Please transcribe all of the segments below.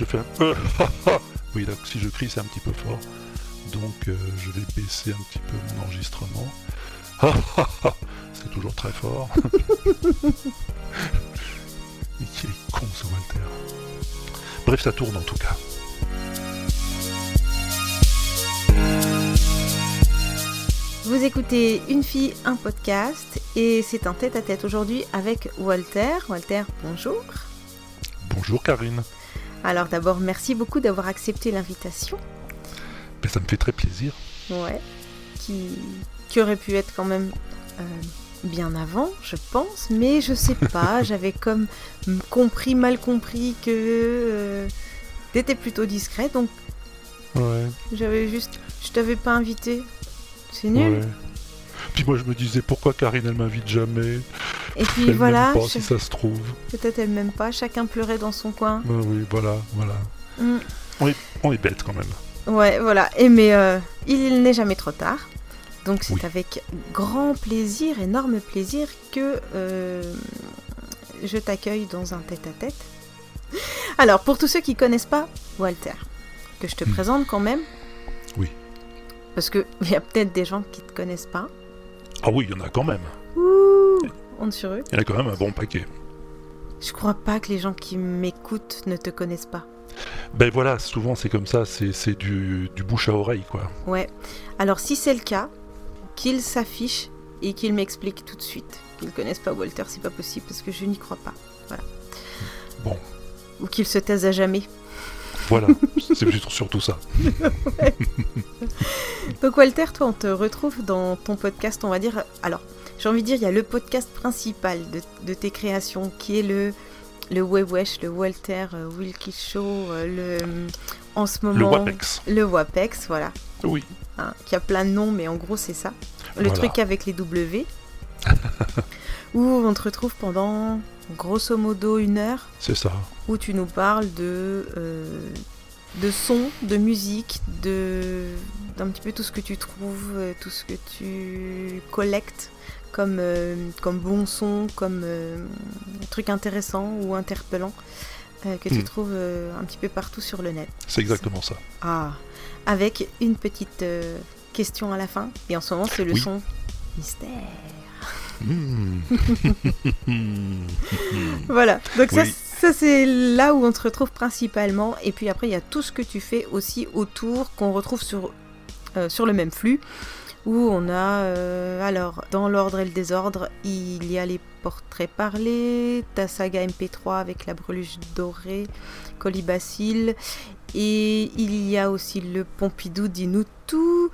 je fais un... oui, si je crie, c'est un petit peu fort. Donc, euh, je vais baisser un petit peu mon enregistrement. c'est toujours très fort. Il est con ce Walter. Bref, ça tourne en tout cas. Vous écoutez Une fille, un podcast et c'est un tête-à-tête aujourd'hui avec Walter. Walter, bonjour. Bonjour Karine. Alors d'abord, merci beaucoup d'avoir accepté l'invitation. Ben, ça me fait très plaisir. Ouais. Qui, qui aurait pu être quand même euh, bien avant, je pense, mais je sais pas, j'avais comme compris, mal compris que euh, t'étais plutôt discret, donc Ouais. j'avais juste, je t'avais pas invité. C'est nul. ouais. Puis moi je me disais pourquoi Karine elle m'invite jamais. Et puis Elle voilà, pas je- si ça se trouve. peut-être elle m'aime pas, chacun pleurait dans son coin. Ben oui, voilà, voilà. Mm. On est bête quand même. Ouais, voilà. Et mais euh, il n'est jamais trop tard. Donc c'est Oui. avec grand plaisir, énorme plaisir que euh, je t'accueille dans un tête-à-tête. Alors pour tous ceux qui connaissent pas Walter, que je te Hmm. présente quand même. Oui. Parce que il y a peut-être des gens qui te connaissent pas. Ah oui, il y en a quand même. Ouh, honte sur eux. Il y en a quand même un bon paquet. Je crois pas que les gens qui m'écoutent ne te connaissent pas. Ben voilà, souvent c'est comme ça, c'est c'est du, du bouche à oreille quoi. Ouais. Alors si c'est le cas, qu'ils s'affichent et qu'ils m'expliquent tout de suite. Qu'ils connaissent pas Walter, c'est pas possible parce que je n'y crois pas. Voilà. Bon. Ou qu'ils se taisent à jamais. Voilà, c'est surtout- surtout ça. Donc Walter, toi, on te retrouve dans ton podcast, on va dire. Alors, j'ai envie de dire, il y a le podcast principal de, de tes créations qui est le le Wewesh, le Walter euh, Wilkie Show, euh, le en ce Le moment WAPEX. le Wapex, voilà. Oui. hein, qui a plein de noms, mais en gros c'est ça. Le Voilà. truc avec les W. où on te retrouve pendant grosso modo une heure, C'est ça. où tu nous parles de, euh, de son, de musique, de d'un petit peu tout ce que tu trouves, euh, tout ce que tu collectes comme, euh, comme bon son, comme euh, truc intéressant ou interpellant que tu Hmm. trouves un petit peu partout sur le net. C'est exactement ça. Ah, avec une petite question à la fin. Et en ce moment, c'est le Oui. son mystère. Mmh. Voilà. Donc ça, Oui. ça c'est là où on te retrouve principalement. Et puis après, il y a tout ce que tu fais aussi autour qu'on retrouve sur, euh, sur le même flux. Où on a, euh, alors, dans l'ordre et le désordre, il y a les portraits parlés, ta saga MP3 avec la breluche dorée, Colibacille, et il y a aussi le Pompidou dis-nous tout.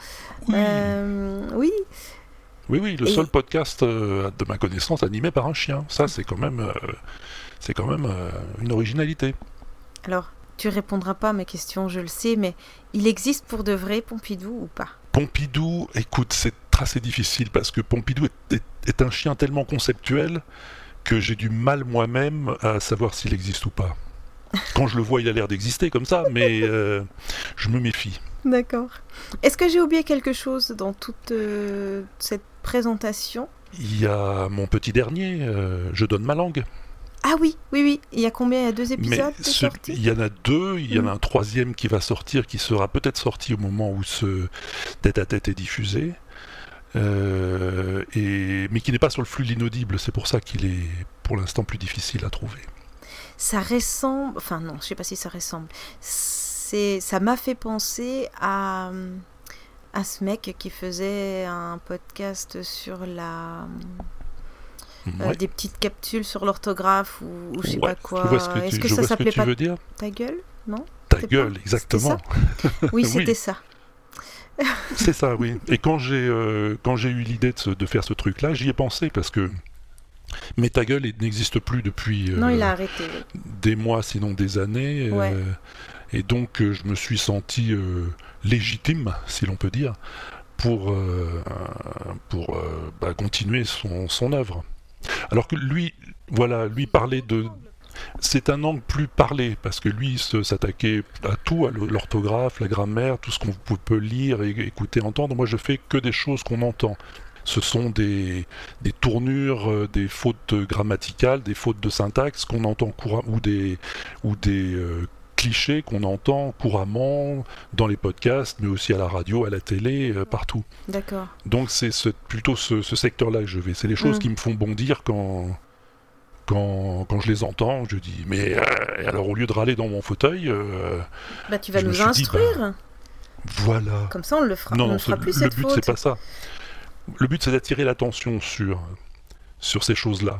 Oui. Euh, oui, oui, oui, le et- seul podcast euh, de ma connaissance animé par un chien. Ça, c'est quand même, euh, c'est quand même euh, une originalité. alors, tu répondras pas à mes questions, je le sais, mais il existe pour de vrai Pompidou ou pas? Pompidou, écoute, c'est assez difficile parce que Pompidou est, est- est un chien tellement conceptuel que j'ai du mal moi-même à savoir s'il existe ou pas. Quand je le vois, il a l'air d'exister comme ça, mais euh, je me méfie. D'accord. Est-ce que j'ai oublié quelque chose dans toute euh, cette présentation Il y a mon petit dernier, euh, Je donne ma langue. Ah oui, oui, oui. Il y a combien? Il y a deux épisodes ce- il y en a deux, il y en Mm. a un troisième qui va sortir, qui sera peut-être sorti au moment où ce tête-à-tête est diffusé. Euh, et, mais qui n'est pas sur le flux de l'inaudible, c'est pour ça qu'il est pour l'instant plus difficile à trouver. Ça ressemble. Enfin, non, je sais pas si ça ressemble. C'est, ça m'a fait penser à, à ce mec qui faisait un podcast sur la. euh, Ouais. des petites capsules sur l'orthographe ou, ou je sais Ouais, pas quoi. Est-ce que ça s'appelait pas veux dire. ta gueule? Non? Ta gueule, pas- exactement. Oui, c'était ça. C'est ça, oui. Et quand j'ai euh, quand j'ai eu l'idée de, faire ce truc-là, j'y ai pensé parce que mais ta gueule n'existe plus depuis Non, euh, il a arrêté. des mois, sinon des années. Ouais. et donc je me suis senti légitime, si l'on peut dire, pour euh, pour euh, bah, continuer son, son œuvre. Alors que lui, voilà, lui parlait de c'est un angle plus parlé, parce que lui s'attaquait à tout, à l'orthographe, la grammaire, tout ce qu'on peut- lire, et écouter, entendre. Moi, je fais que des choses qu'on entend. Ce sont des, des tournures, euh, des fautes grammaticales, des fautes de syntaxe qu'on entend couramment, ou des, ou des clichés qu'on entend couramment dans les podcasts, mais aussi à la radio, à la télé, euh, partout. D'accord. Donc c'est ce- plutôt ce, ce secteur-là que je vais. C'est les choses Mm. qui me font bondir quand, quand, quand je les entends. Je dis, mais euh, alors au lieu de râler dans mon fauteuil, euh, Bah, tu vas nous dit, bah, instruire. voilà. Comme ça, on le fera. on Non, fera plus le but c'est pas ça. Le but c'est d'attirer l'attention sur, sur ces choses-là.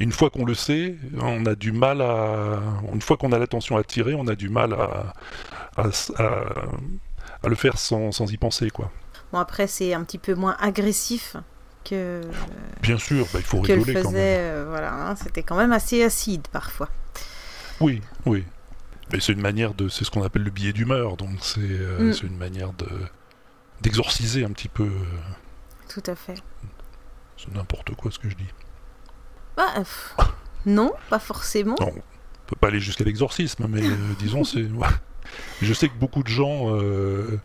Et Une fois qu'on le sait, on a du mal à. Une fois qu'on a l'attention attirée, on a du mal à, à, à- à le faire sans, sans y penser, quoi. Bon, après, c'est un petit peu moins agressif que, Bien sûr, bah, il faut que le rigoler quand même. euh, voilà, hein, c'était quand même assez acide parfois. Oui, oui. Mais c'est une manière de. C'est ce qu'on appelle le billet d'humeur, donc c'est euh, Mm. une manière de d'exorciser un petit peu. euh, Tout à fait. c'est n'importe quoi ce que je dis. Bah, pff, non, pas forcément. Non, on peut pas aller jusqu'à l'exorcisme, mais euh, disons, c'est. Je sais que beaucoup de gens euh,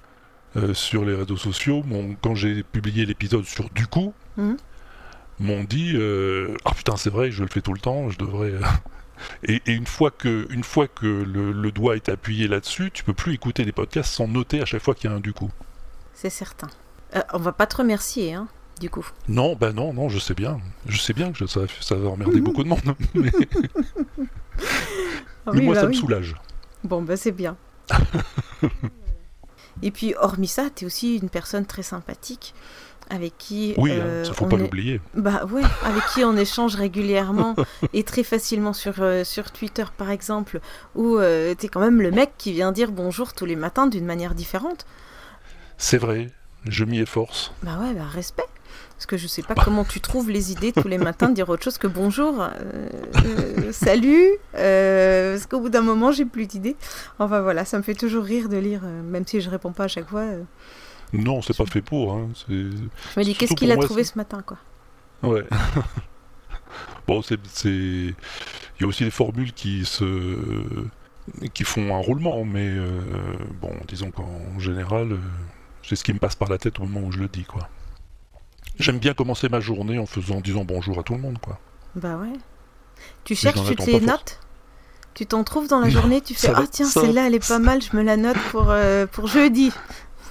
euh, sur les réseaux sociaux, quand j'ai publié l'épisode sur Du coup, Mhm. m'ont dit Ah putain, c'est vrai, je le fais tout le temps, je devrais. Et, et une fois que, une fois que le, le doigt est appuyé là-dessus, tu peux plus écouter des podcasts sans noter à chaque fois qu'il y a un Du coup. C'est certain. Euh, on va pas te remercier, hein, du coup. Non, bah non, non, je sais bien. Je sais bien que je- ça, ça va emmerder beaucoup de monde. Mais, Ah mais oui, moi, bah ça me soulage. Bon, bah c'est bien. Et puis, hormis ça, t'es aussi une personne très sympathique avec qui. Oui, hein, euh, ça faut pas est- l'oublier. Bah ouais, avec qui on échange régulièrement et très facilement sur, euh, sur Twitter par exemple, où euh, t'es quand même le mec qui vient dire bonjour tous les matins d'une manière différente. C'est vrai, je m'y efforce. Bah ouais, bah respect. Parce que je sais pas comment tu trouves les idées tous les matins de dire autre chose que bonjour, euh, euh, salut, euh, parce qu'au bout d'un moment j'ai plus d'idées. Enfin voilà, ça me fait toujours rire de lire, même si je réponds pas à chaque fois. Non, c'est pas fait pour. Hein. je me dis qu'est-ce qu'il a moi, trouvé ce matin quoi. Ouais. bon, c'est, il y a aussi des formules qui se, qui font un roulement, mais bon, disons qu'en général, c'est ce qui me passe par la tête au moment où je le dis, quoi. J'aime bien commencer ma journée en faisant, en disant bonjour à tout le monde, quoi. Bah ouais. Tu cherches, tu te les notes? Tu t'en trouves dans la journée, tu fais Ah tiens, ça va- celle-là elle est pas mal, je me la note pour, euh, pour jeudi.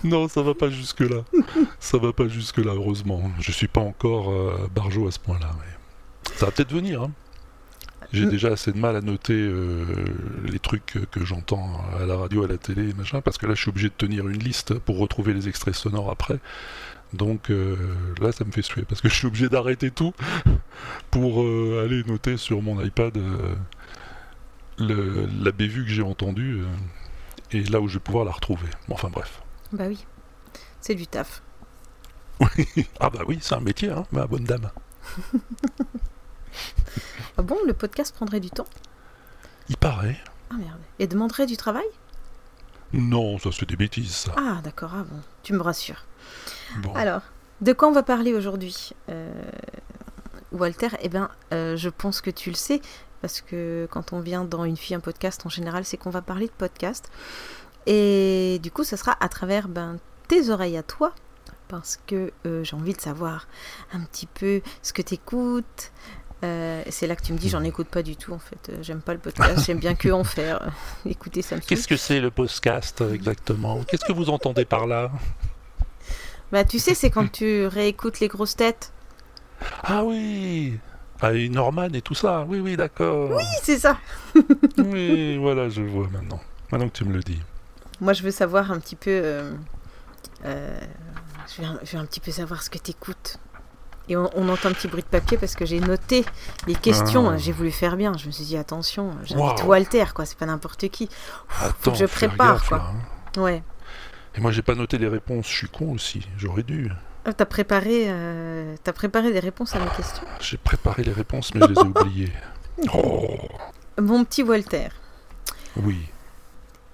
Non, ça va pas jusque là. ça va pas jusque là, heureusement. Je suis pas encore euh, barjot à ce point-là, mais ça va peut-être venir. Hein. J'ai Mm. déjà assez de mal à noter euh, les trucs que, que j'entends à la radio, à la télé, machin, parce que là, je suis obligé de tenir une liste pour retrouver les extraits sonores après. Donc euh, là, ça me fait suer, parce que je suis obligé d'arrêter tout pour euh, aller noter sur mon iPad euh, le- la bévue que j'ai entendue et là où je vais pouvoir la retrouver. Bon, enfin bref. Bah oui, c'est du taf. Ah bah oui, c'est un métier, hein, ma bonne dame. Ah bon, le podcast prendrait du temps? Il paraît. Ah merde. Et demanderait du travail? Non, ça c'est des bêtises, ça. Ah d'accord, ah bon, tu me rassures. Bon. Alors, de quoi on va parler aujourd'hui Euh, Walter, eh ben, euh, je pense que tu le sais, parce que quand on vient dans Une fille, un podcast, en général, c'est qu'on va parler de podcast. Et du coup, ça sera à travers ben, tes oreilles à toi, parce que euh, j'ai envie de savoir un petit peu ce que tu écoutes. c'est là que tu me dis, j'en écoute pas du tout en fait. J'aime pas le podcast, j'aime bien que en faire. Écoutez, ça me. Qu'est-ce que c'est le podcast exactement? Qu'est-ce que vous entendez par là? Bah, tu sais, c'est quand tu réécoutes les grosses têtes. Ah oui Ah, et Norman et tout ça. Oui, oui, d'accord. Oui. Oui, c'est ça. voilà, je vois maintenant. Maintenant que tu me le dis. Moi, je veux savoir un petit peu. euh, euh, je, veux, un- je veux un petit peu savoir ce que tu écoutes. Et on, on entend un petit bruit de papier parce que j'ai noté les questions. Ah. J'ai voulu faire bien. Je me suis dit, attention, j'invite Waouh. Walter, quoi. C'est pas n'importe qui. Attends, que je prépare, gaffe, quoi. là, hein. Ouais. Et moi, j'ai pas noté les réponses. Je suis con aussi. J'aurais dû. Ah, T'as préparé, euh, t'as préparé des réponses à mes questions? J'ai préparé les réponses, mais je les ai oubliées. Oh, Mon petit Walter. oui.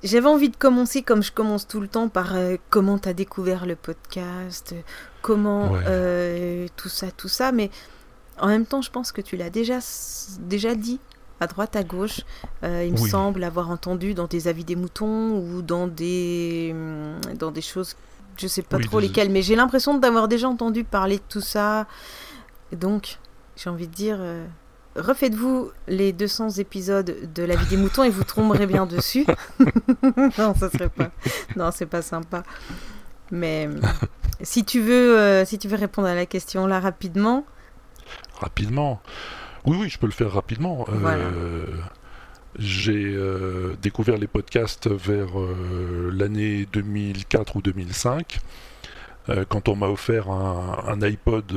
J'avais envie de commencer comme je commence tout le temps par euh, comment t'as découvert le podcast, comment Ouais. euh, tout ça, tout ça, mais en même temps je pense que tu l'as déjà, déjà dit à droite, à gauche. Euh, il me semble avoir entendu dans des avis des moutons ou dans des, hum, dans des choses, je sais pas Oui, trop des- lesquelles, mais j'ai l'impression d'avoir déjà entendu parler de tout ça. Donc j'ai envie de dire, euh, refaites-vous les 200 épisodes de La vie des moutons et vous tomberez bien dessus. non, ça serait pas. Non, c'est pas sympa. Mais si tu veux, euh, si tu veux répondre à la question là rapidement. Rapidement. Oui, oui, je peux le faire rapidement. Euh, j'ai euh, découvert les podcasts vers l'année 2004 ou 2005, quand on m'a offert un, iPod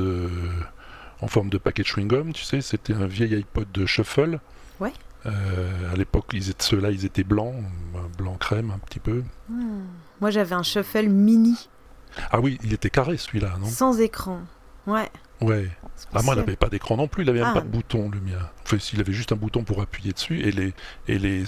en forme de paquet chewing-gum, tu sais, c'était un vieil iPod de Shuffle. Ouais. à l'époque, ceux-là, ils étaient blancs, blanc crème un petit peu. Hmm. Moi, j'avais un Shuffle mini. Ah oui, il était carré celui-là, non? Sans écran. Ouais. Ouais. Ah, moi, il n'avait pas d'écran non plus, il n'avait même Ah. pas de bouton, le mien. Enfin, il avait juste un bouton pour appuyer dessus, et les, et les,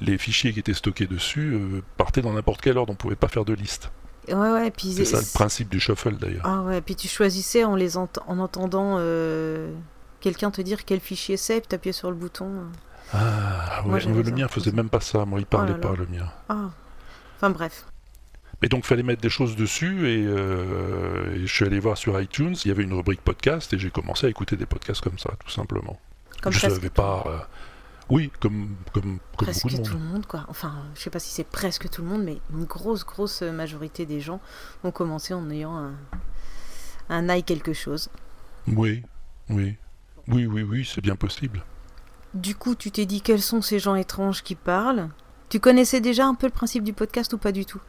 les fichiers qui étaient stockés dessus euh, partaient dans n'importe quel ordre, on ne pouvait pas faire de liste. Ouais, ouais. Puis C'est ça le principe du shuffle, d'ailleurs. Ah ouais. Puis tu choisissais en les ent- en entendant euh, quelqu'un te dire quel fichier c'est, puis t'appuyais sur le bouton. Ah, Moi, ouais, j'avais le mien faisait même pas ça, moi, il parlait là là. pas, le mien. Ah. Enfin bref. Et donc, fallait mettre des choses dessus, et, euh, et je suis allé voir sur iTunes, il y avait une rubrique podcast, et j'ai commencé à écouter des podcasts comme ça, tout simplement. Comme je presque savais pas... euh, Oui, comme, comme, comme presque beaucoup de monde. tout le monde, quoi. Enfin, je sais pas si c'est presque tout le monde, mais une grosse, grosse majorité des gens ont commencé en ayant un, un eye quelque chose. Oui, oui. Oui, oui, oui, c'est bien possible. Du coup, tu t'es dit quels sont ces gens étranges qui parlent? Tu connaissais déjà un peu le principe du podcast ou pas du tout?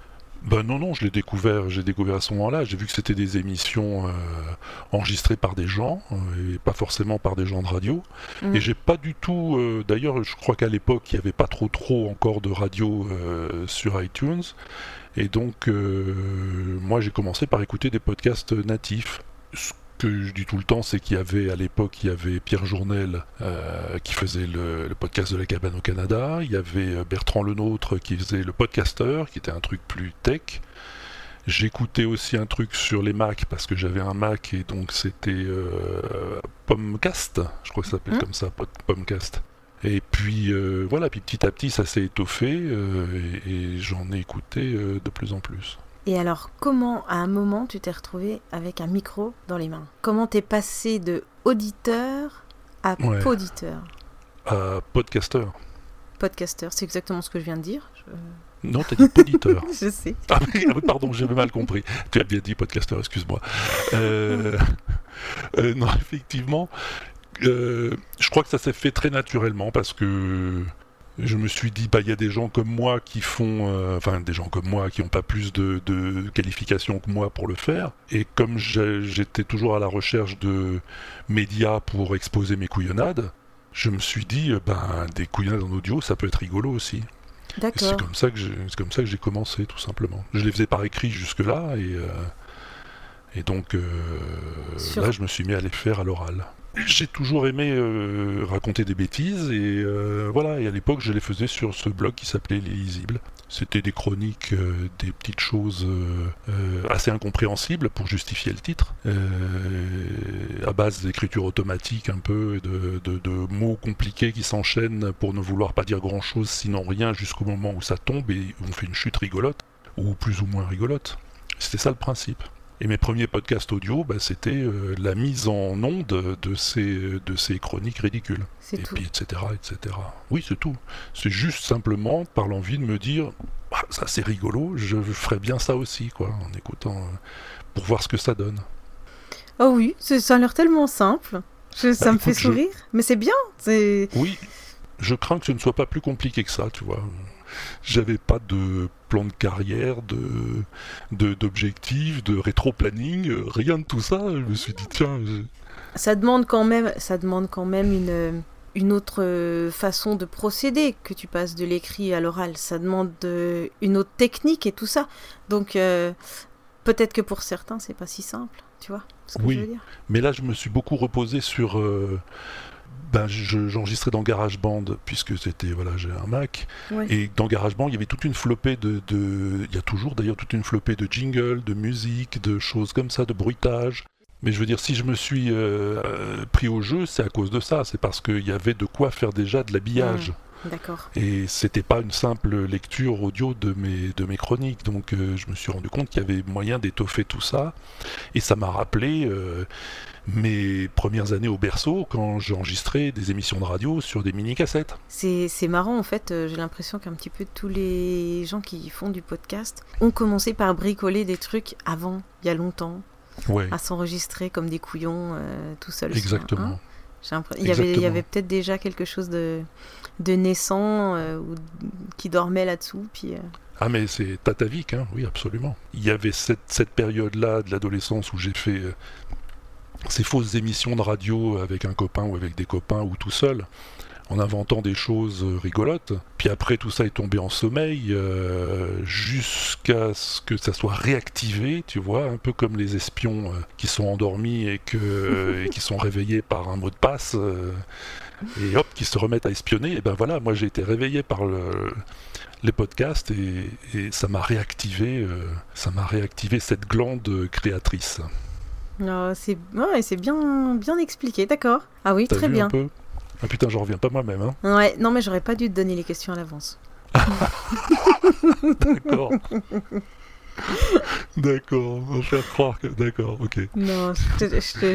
Ben non, non, je l'ai découvert, j'ai découvert à ce moment-là. J'ai vu que c'était des émissions euh, enregistrées par des gens, euh, et pas forcément par des gens de radio. Mhm. Et j'ai pas du tout. euh, D'ailleurs, je crois qu'à l'époque, il n'y avait pas trop trop encore de radio sur iTunes. Et donc, moi, j'ai commencé par écouter des podcasts natifs. Ce que je dis tout le temps, c'est qu'il y avait à l'époque, il y avait Pierre Journel euh, qui faisait le, le podcast de la cabane au Canada. Il y avait euh, Bertrand Lenôtre qui faisait le podcaster, qui était un truc plus tech. J'écoutais aussi un truc sur les Mac parce que j'avais un Mac et donc c'était euh, Pomcast, je crois que ça s'appelle Mhm. comme ça, Pomcast. Et puis euh, voilà, puis petit à petit ça s'est étoffé et, et j'en ai écouté de plus en plus. Et alors, comment à un moment tu t'es retrouvé avec un micro dans les mains? Comment t'es passé de auditeur à Ouais. poditeur? À podcaster. Podcaster, c'est exactement ce que je viens de dire. Je, Non, t'as dit poditeur. je sais. Ah oui, ah pardon, j'avais mal compris. Tu as bien dit podcaster, excuse-moi. Euh, euh, non, effectivement, euh, je crois que ça s'est fait très naturellement parce que je me suis dit, bah, il y a des gens comme moi qui font, euh, enfin, des gens comme moi qui n'ont pas plus de, de qualifications que moi pour le faire. Et comme j'étais toujours à la recherche de médias pour exposer mes couillonnades, je me suis dit, euh, ben, des couillonnades en audio, ça peut être rigolo aussi. C'est comme ça que j'ai, c'est comme ça que j'ai commencé tout simplement. Je les faisais par écrit jusque là et euh, et donc euh, Sur- là je me suis mis à les faire à l'oral. J'ai toujours aimé euh, raconter des bêtises et euh, voilà et à l'époque je les faisais sur ce blog qui s'appelait Les Lisibles. C'était des chroniques, euh, des petites choses assez incompréhensibles pour justifier le titre, à base d'écriture automatique un peu, de- de mots compliqués qui s'enchaînent pour ne vouloir pas dire grand-chose, sinon rien, jusqu'au moment où ça tombe et on fait une chute rigolote, ou plus ou moins rigolote. C'était ça le principe. Et mes premiers podcasts audio, bah, c'était euh, la mise en onde de ces, de ces chroniques ridicules et tout. puis etc etc oui c'est tout c'est juste simplement par l'envie de me dire Ah, ça c'est rigolo je ferais bien ça aussi quoi en écoutant euh, pour voir ce que ça donne Oh oui, ça a l'air tellement simple. Je- ça Bah, me fait je- sourire. Mais c'est bien. Oui je crains que ce ne soit pas plus compliqué que ça tu vois j'avais pas de plan de carrière de de- d'objectifs de rétro-planning rien de tout ça je me suis dit tiens je- ça demande quand même, ça demande quand même une, une autre façon de procéder que tu passes de l'écrit à l'oral. Ça demande euh, une autre technique et tout ça. Donc euh, peut-être que pour certains c'est pas si simple, tu vois ce que Oui. je veux dire. Mais là, je me suis beaucoup reposé sur. euh, ben, je- j'enregistrais dans GarageBand puisque c'était voilà, j'ai un Mac Ouais. et dans GarageBand il y avait toute une flopée de, de- il y a toujours d'ailleurs toute une flopée de jingles, de musique, de choses comme ça, de bruitage. Mais je veux dire, si je me suis euh, euh, pris au jeu, c'est à cause de ça. C'est parce qu'il y avait de quoi faire déjà de l'habillage. D'accord. Et c'était pas une simple lecture audio de mes, de mes chroniques. Donc euh, je me suis rendu compte qu'il y avait moyen d'étoffer tout ça. Et ça m'a rappelé euh, mes premières années au berceau quand j'enregistrais des émissions de radio sur des mini-cassettes. C'est marrant en fait, euh, j'ai l'impression qu'un petit peu tous les gens qui font du podcast ont commencé par bricoler des trucs avant, il y a longtemps, Ouais, à s'enregistrer comme des couillons euh, tout seuls. exactement. hein. L'impression- il, y avait, Exactement. peut-être déjà quelque chose de, de naissant euh, ou qui dormait là-dessous. Puis, euh, Ah mais c'est Tatavic, hein, oui absolument. Il y avait cette, cette période-là de l'adolescence où j'ai fait ces fausses émissions de radio avec un copain ou avec des copains ou tout seul, en inventant des choses euh, rigolotes. Puis après tout ça est tombé en sommeil euh, jusqu'à ce que ça soit réactivé, tu vois, un peu comme les espions euh, qui sont endormis et, que, qui sont réveillés par un mot de passe. et hop, qui se remettent à espionner, et ben voilà, moi j'ai été réveillé par le, les podcasts et, et ça m'a réactivé, ça m'a réactivé cette glande créatrice. Non, c'est ouais, c'est bien, bien expliqué, d'accord. Ah oui, très bien. Ah putain, j'en reviens pas moi-même, hein. Ouais, non, mais j'aurais pas dû te donner les questions à l'avance. D'accord. D'accord, on va faire croire que. D'accord, ok. Non,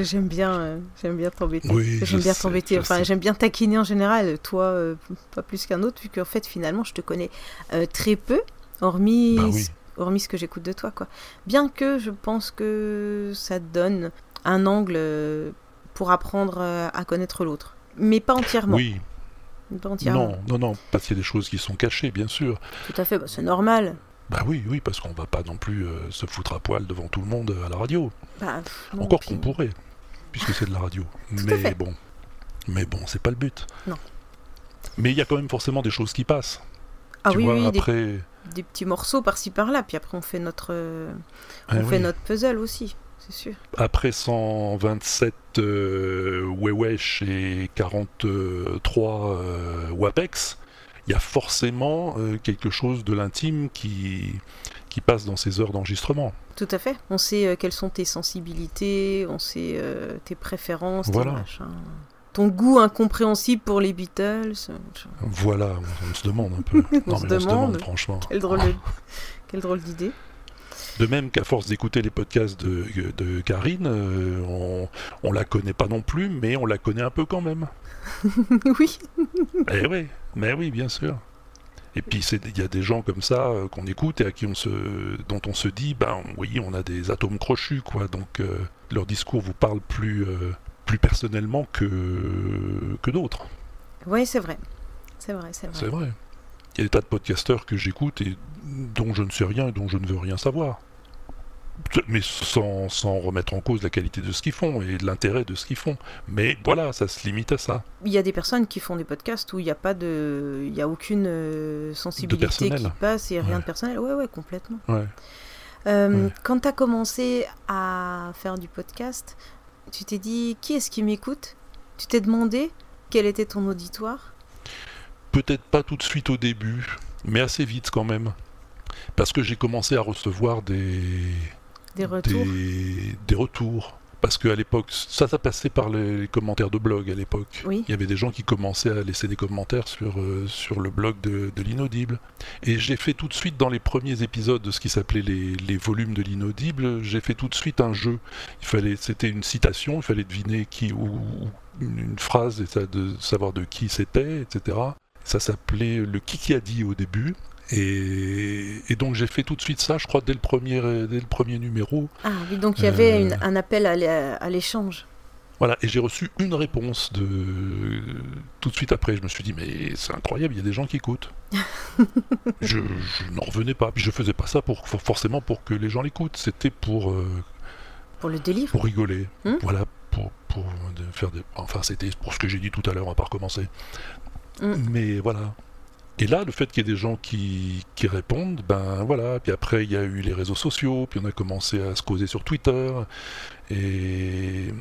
j'aime bien, euh, j'aime bien t'embêter. Oui, j'aime bien t'embêter. Enfin, j'aime bien taquiner en général. Toi, euh, pas plus qu'un autre, vu qu'en fait, finalement, je te connais euh, très peu, hormis, Bah oui. Hormis ce que j'écoute de toi, quoi. Bien que je pense que ça donne un angle euh, pour apprendre euh, à connaître l'autre, mais pas entièrement. Oui, Pas entièrement. non, non, non, parce qu'il y a des choses qui sont cachées, bien sûr. Tout à fait, bah, c'est normal. Bah oui, oui, parce qu'on va pas non plus euh, se foutre à poil devant tout le monde à la radio. Bah, non, Encore puis- qu'on pourrait, puisque c'est de la radio. Mais bon, mais bon, c'est pas le but. Non. Mais il y a quand même forcément des choses qui passent. Ah tu oui, vois, oui, des, après. des petits morceaux par-ci par-là, puis après on fait notre, Ah on fait oui. notre puzzle aussi, c'est sûr. Après 127 euh, Wewesh et 43 euh, Wapex, il y a forcément euh, quelque chose de l'intime qui, qui passe dans ces heures d'enregistrement. Tout à fait. On sait euh, quelles sont tes sensibilités, on sait euh, tes préférences, tes Voilà. machins. Ton goût incompréhensible pour les Beatles. euh, Voilà, on, on se demande un peu. On non, se mais on se demande. franchement. Quelle drôle de- quelle drôle d'idée. De même qu'à force d'écouter les podcasts de, de Karine, euh, on, on la connaît pas non plus, mais on la connaît un peu quand même. oui. Eh oui, mais oui, bien sûr. Et puis il y a des gens comme ça euh, qu'on écoute et à qui on se, dont on se dit, ben oui, on a des atomes crochus, quoi. Donc euh, leur discours vous parle plus, plus personnellement que, que d'autres. Oui, c'est vrai. C'est vrai, c'est C'est vrai. vrai. Il y a des tas de podcasteurs que j'écoute et dont je ne sais rien et dont je ne veux rien savoir. Mais sans, sans remettre en cause la qualité de ce qu'ils font et l'intérêt de ce qu'ils font. Mais voilà, ça se limite à ça. Il y a des personnes qui font des podcasts où il n'y a pas de, il y a aucune euh, sensibilité qui passe et rien Ouais. de personnel. Ouais, ouais, complètement. Ouais. Euh, Ouais. Quand tu as commencé à faire du podcast, tu t'es dit qui est-ce qui m'écoute? Tu t'es demandé quel était ton auditoire? Peut-être pas tout de suite au début, mais assez vite quand même. Parce que j'ai commencé à recevoir des, Des retours des, des retours. Parce qu'à l'époque, ça, ça passait par les commentaires de blog à l'époque. Oui. Il y avait des gens qui commençaient à laisser des commentaires sur, euh, sur le blog de, de l'inaudible. Et j'ai fait tout de suite, dans les premiers épisodes de ce qui s'appelait les, les volumes de l'inaudible, j'ai fait tout de suite un jeu. Il fallait, c'était une citation, il fallait deviner qui ou, une phrase et ça, de savoir de qui c'était, etc. Ça s'appelait le qui qui a dit au début. Et, et donc j'ai fait tout de suite ça, je crois, dès le premier, dès le premier numéro. Ah oui, donc il y avait Euh, une- un appel à l'é- à l'échange. Voilà, et j'ai reçu une réponse de tout de suite après. Je me suis dit, mais c'est incroyable, il y a des gens qui écoutent. je je n'en revenais pas. Puis je faisais pas ça pour for- forcément pour que les gens l'écoutent. C'était pour euh, Pour le délire pour rigoler. Hmm. Voilà, pour pour de- faire des. Enfin, c'était pour ce que j'ai dit tout à l'heure. On va pas recommencer. Hmm. Mais voilà. Et là, le fait qu'il y ait des gens qui, qui répondent, ben voilà. Puis après, il y a eu les réseaux sociaux, puis on a commencé à se causer sur Twitter. Et,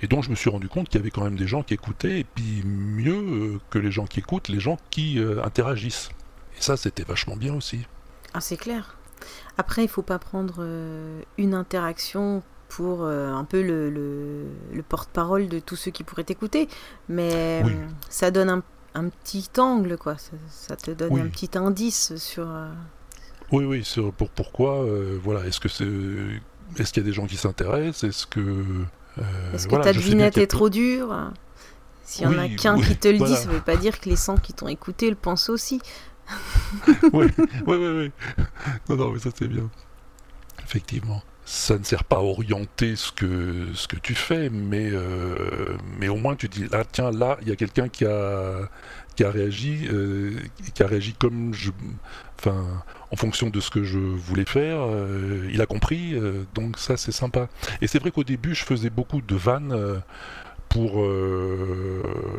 et donc, je me suis rendu compte qu'il y avait quand même des gens qui écoutaient, et puis mieux euh, que les gens qui écoutent, les gens qui euh, interagissent. Et ça, c'était vachement bien aussi. Ah, c'est clair. Après, il faut pas prendre euh, une interaction pour euh, un peu le, le- le porte-parole de tous ceux qui pourraient t'écouter. Mais Oui. ça donne un un petit angle, quoi. Ça, te donne Oui. un petit indice sur. euh, Oui, oui, sur pour pourquoi, euh, voilà, est-ce que c'est, est-ce qu'il y a des gens qui s'intéressent, est-ce que, euh, Est-ce que voilà, ta devinette est trop dure? S'il y en a qu'un oui, qui te le voilà. dit, ça veut pas dire que les 100 qui t'ont écouté le pensent aussi. Oui, oui, oui, oui. Non, non, mais ça c'est bien. Effectivement. Ça ne sert pas à orienter ce que, ce que tu fais, mais, euh, mais au moins tu dis, ah tiens, là, il y a quelqu'un qui a, qui a réagi, euh, qui a réagi comme je... En fonction de ce que je voulais faire, euh, il a compris, donc ça c'est sympa. Et c'est vrai qu'au début, je faisais beaucoup de vannes pour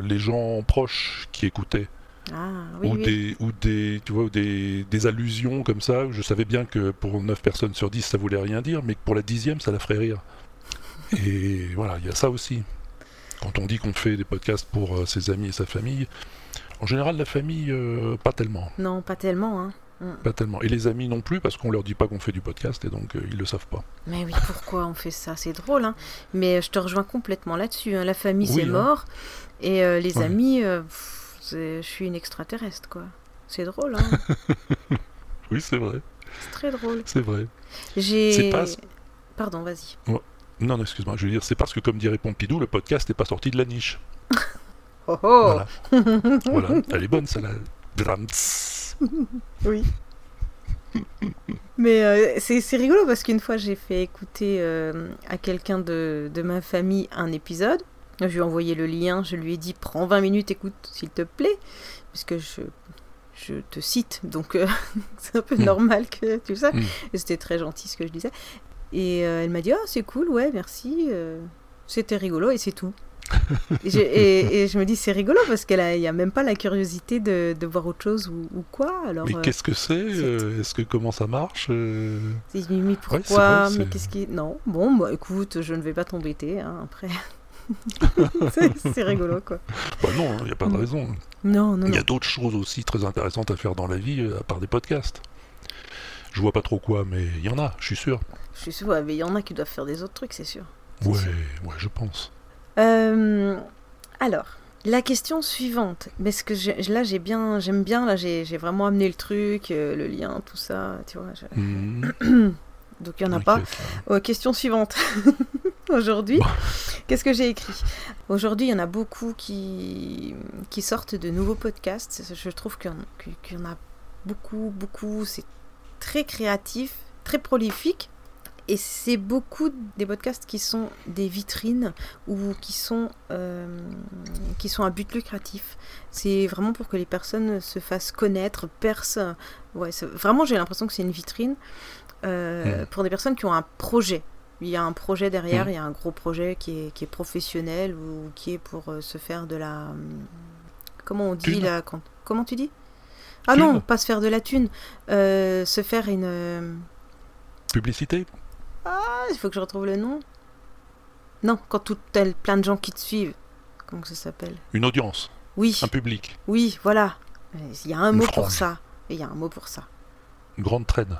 les gens proches qui écoutaient Ah, oui, ou oui. des ou des tu vois ou des, des allusions comme ça où je savais bien que pour 9 personnes sur 10 ça voulait rien dire mais que pour la dixième ça la ferait rire et voilà il y a ça aussi quand on dit qu'on fait des podcasts pour euh, ses amis et sa famille en général la famille euh, pas tellement Non, pas tellement, hein. pas tellement et les amis non plus parce qu'on leur dit pas qu'on fait du podcast et donc euh, ils le savent pas Mais oui, pourquoi on fait ça? C'est drôle, hein. Mais je te rejoins complètement là-dessus. hein. La famille, Oui, c'est hein. mort. Et euh, les Ouais. amis, euh, pff, je suis une extraterrestre, quoi. C'est drôle, hein. oui c'est vrai c'est très drôle. c'est vrai J'ai. C'est pas- Pardon, vas-y. non non, excuse-moi je veux dire c'est parce que comme dirait Pompidou le podcast n'est pas sorti de la niche Oh oh voilà voilà elle est bonne celle-là Drams. Oui. Mais euh, c'est c'est rigolo parce qu'une fois j'ai fait écouter euh, à quelqu'un de, de ma famille un épisode. Je lui ai envoyé le lien, je lui ai dit prends 20 minutes, écoute s'il te plaît, puisque je, je te cite, donc euh, c'est un peu Mm. normal que tu le saches. Mm. Et C'était très gentil ce que je disais. Et euh, elle m'a dit oh c'est cool, ouais merci, euh, c'était rigolo et c'est tout. et, je, et- et je me dis c'est rigolo parce qu'il n'y a même pas la curiosité de, de voir autre chose ou, ou quoi. Alors, Mais qu'est-ce que c'est Est-ce que comment ça marche mais pourquoi vrai, Mais qu'est-ce qui. Non, bon, bah écoute, je ne vais pas t'embêter, hein, après. c'est rigolo, quoi. Bah non, il n'y a pas de Mm. raison. Non, non, Il y a d'autres choses aussi très intéressantes à faire dans la vie, euh, à part des podcasts. Je vois pas trop quoi, mais il y en a, je suis sûr. Je suis ouais, mais il y en a qui doivent faire des autres trucs, c'est sûr. Ouais, sûr. ouais, je pense. Euh, alors, la question suivante. Mais ce que j'ai- là, j'ai bien, j'aime bien, là, j'ai vraiment amené le truc, euh, le lien, tout ça, tu vois. je- Mhm. Donc, il n'y en a pas. Oh, question suivante. Aujourd'hui, Bon. qu'est-ce que j'ai écrit? Aujourd'hui, il y en a beaucoup qui, qui sortent de nouveaux podcasts. Je trouve qu'il y, en- a beaucoup, beaucoup. C'est très créatif, très prolifique. Et c'est beaucoup des podcasts qui sont des vitrines ou qui sont, euh, qui sont à but lucratif. C'est vraiment pour que les personnes se fassent connaître, percent. Ouais, vraiment, j'ai l'impression que c'est une vitrine euh, Mm. pour des personnes qui ont un projet. Il y a un projet derrière, Mm. il y a un gros projet qui est, qui est professionnel ou qui est pour euh, se faire de la. hum, Comment on dit Thune. là quand... Comment tu dis? Ah Thune. non, pas se faire de la thune. euh, se faire une. Publicité Ah, il faut que je retrouve le nom. Non, quand tout tel plein de gens qui te suivent. Comment ça s'appelle? Une audience, Oui, un public, oui, voilà. Il y a un Une mot pour ça. Il y a un mot pour ça. une grande traîne.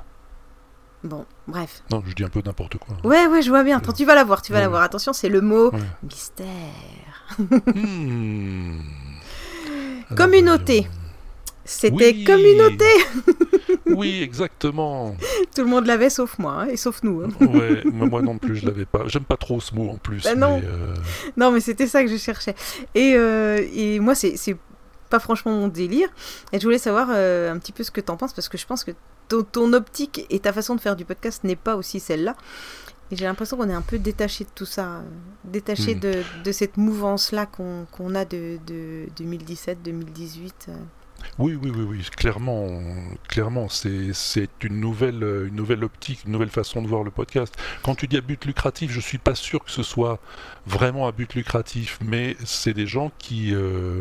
Bon, bref. Non, je dis un peu n'importe quoi. Ouais, ouais, je vois bien. Attends, tu vas la voir, tu vas Ouais. la voir. Attention, c'est le mot Ouais. mystère. Hmm. Communauté. C'était Oui. communauté. Oui, exactement. Tout le monde l'avait sauf moi, hein, et sauf nous. hein. Ouais, moi, non plus, je l'avais pas. J'aime pas trop ce mot en plus. Bah non. mais, euh, Non, mais c'était ça que je cherchais. Et, euh, et moi, c'est c'est pas franchement mon délire. Et je voulais savoir euh, un petit peu ce que t'en penses, parce que je pense que ton, ton optique et ta façon de faire du podcast n'est pas aussi celle-là. Et j'ai l'impression qu'on est un peu détaché de tout ça, euh, détaché Hmm. de, de cette mouvance-là qu'on qu'on a de, de 2017-2018. euh. Oui, oui, oui, oui, clairement, clairement, c'est une nouvelle, euh, une nouvelle optique, une nouvelle façon de voir le podcast. Quand tu dis à but lucratif, je suis pas sûr que ce soit vraiment à but lucratif, mais c'est des gens qui euh,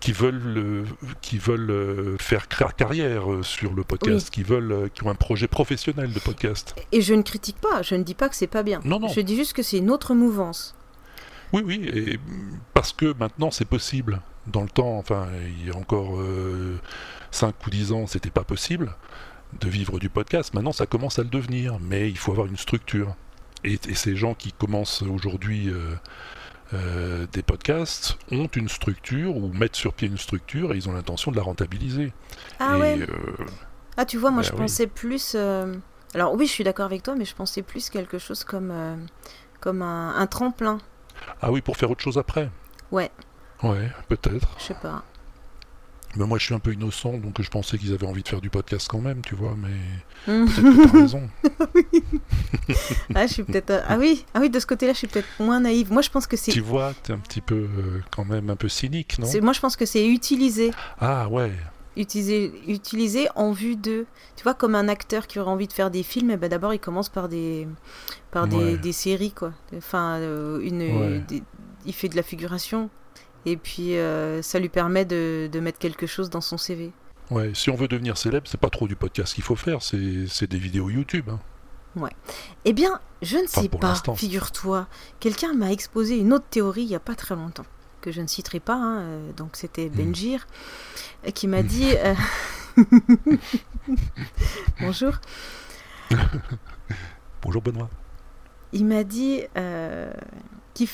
qui veulent euh, qui veulent euh, faire carrière euh, sur le podcast, qui veulent euh, qui ont un projet professionnel de podcast. Et je ne critique pas, je ne dis pas que c'est pas bien. Non, non. Je dis juste que c'est une autre mouvance. Oui, oui, et parce que maintenant c'est possible. Dans le temps, enfin, il y a encore 5 ou 10 ans, c'était pas possible de vivre du podcast. Maintenant, ça commence à le devenir, mais il faut avoir une structure. Et, et ces gens qui commencent aujourd'hui euh, euh, des podcasts ont une structure ou mettent sur pied une structure et ils ont l'intention de la rentabiliser. Ah et, ouais. euh, Ah, tu vois, moi bah je oui. pensais plus. euh, Alors oui, je suis d'accord avec toi, mais je pensais plus quelque chose comme, comme un, un tremplin. ah oui, pour faire autre chose après. Ouais. Ouais, peut-être. Je sais pas. Mais moi, je suis un peu innocent, donc je pensais qu'ils avaient envie de faire du podcast quand même, tu vois. Mais Hmm. peut-être que t'as raison. ah, je suis peut-être. euh, Ah oui, ah oui, de ce côté-là, je suis peut-être moins naïve. Moi, je pense que c'est. Tu vois, t'es un petit peu, euh, quand même, un peu cynique, non? Moi, je pense que c'est utilisé. Ah ouais. Utilisé, utilisé en vue de. Tu vois, comme un acteur qui aurait envie de faire des films, eh ben, d'abord, il commence par des, par des, Ouais. des séries, quoi. Enfin, euh, une, Ouais. des- il fait de la figuration. Et puis, euh, ça lui permet de, de mettre quelque chose dans son CV. Ouais, si on veut devenir célèbre, c'est pas trop du podcast qu'il faut faire, c'est des vidéos YouTube. hein. Eh bien, je ne Enfin, sais pas, figure-toi. Quelqu'un m'a exposé une autre théorie il n'y a pas très longtemps, que je ne citerai pas, hein, euh, donc c'était Hmm. Benjir, euh, qui m'a dit... euh, Bonjour. Bonjour Benoît. Il m'a dit euh, qu'il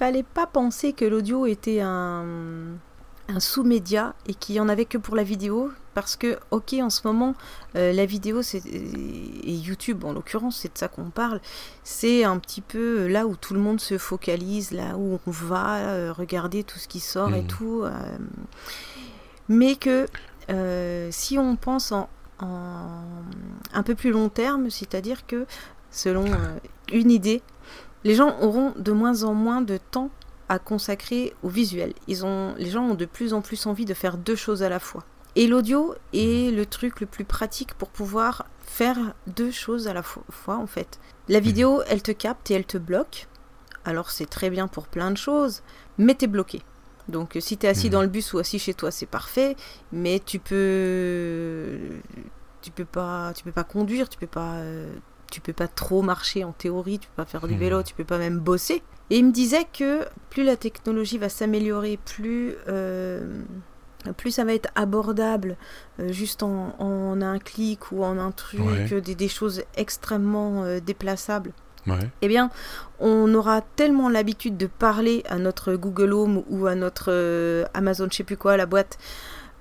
fallait pas penser que l'audio était un, un sous-média et qu'il y en avait que pour la vidéo parce que ok en ce moment euh, la vidéo c'est et YouTube en l'occurrence c'est de ça qu'on parle c'est un petit peu là où tout le monde se focalise là où on va euh, regarder tout ce qui sort et Mhm. tout euh, mais que si on pense en, en un peu plus long terme c'est-à-dire que selon une idée les gens auront de moins en moins de temps à consacrer au visuel. Ils ont, les gens ont de plus en plus envie de faire deux choses à la fois. Et l'audio est le truc le plus pratique pour pouvoir faire deux choses à la fo- fois, en fait. La vidéo, elle te capte et elle te bloque. Alors c'est très bien pour plein de choses, mais t'es bloqué. Donc si t'es assis Mhm. dans le bus ou assis chez toi, c'est parfait, mais tu peux, tu peux pas, tu peux pas conduire, tu peux pas, euh, tu peux pas trop marcher en théorie, tu peux pas faire du Mhm. vélo, tu peux pas même bosser. Et il me disait que plus la technologie va s'améliorer, plus, euh, plus ça va être abordable, euh, juste en, en un clic ou en un truc, Ouais. euh, des, des choses extrêmement euh, déplaçables. Ouais. Eh bien, on aura tellement l'habitude de parler à notre Google Home ou à notre Amazon, je sais plus quoi, la boîte,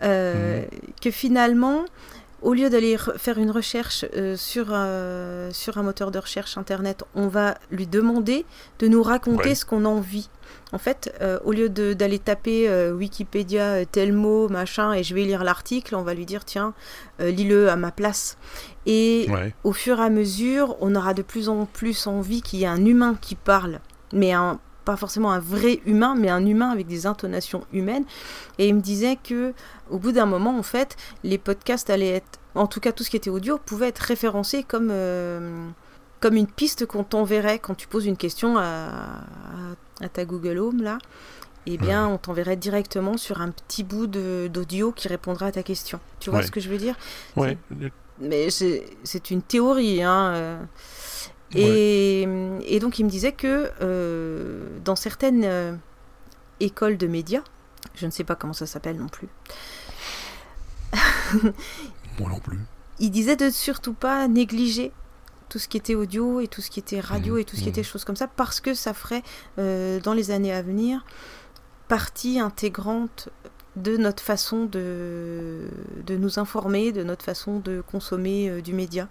euh, que finalement, au lieu d'aller re- faire une recherche euh, sur, euh, sur un moteur de recherche internet, on va lui demander de nous raconter Ouais. ce qu'on a envie. En fait, euh, au lieu d'aller taper Wikipédia tel mot, machin, et je vais lire l'article, on va lui dire tiens, lis-le à ma place. Et Ouais. au fur et à mesure, on aura de plus en plus envie qu'il y ait un humain qui parle, mais un, pas forcément un vrai humain, mais un humain avec des intonations humaines. Et il me disait que, au bout d'un moment, en fait, les podcasts allaient être, en tout cas tout ce qui était audio, pouvait être référencé comme euh, comme une piste qu'on t'enverrait quand tu poses une question à, à- ta Google Home là. Eh bien, on t'enverrait directement sur un petit bout d'audio qui répondra à ta question. Tu vois Ouais. ce que je veux dire? Ouais. mais c'est c'est une théorie. Hein. Et, et donc il me disait que euh, dans certaines euh, écoles de médias, je ne sais pas comment ça s'appelle non plus, Moi non plus. il disait de surtout pas négliger tout ce qui était audio et tout ce qui était radio Mhm, et tout ce qui mhm. était choses comme ça parce que ça ferait euh, dans les années à venir partie intégrante de notre façon de, de nous informer, de notre façon de consommer du média.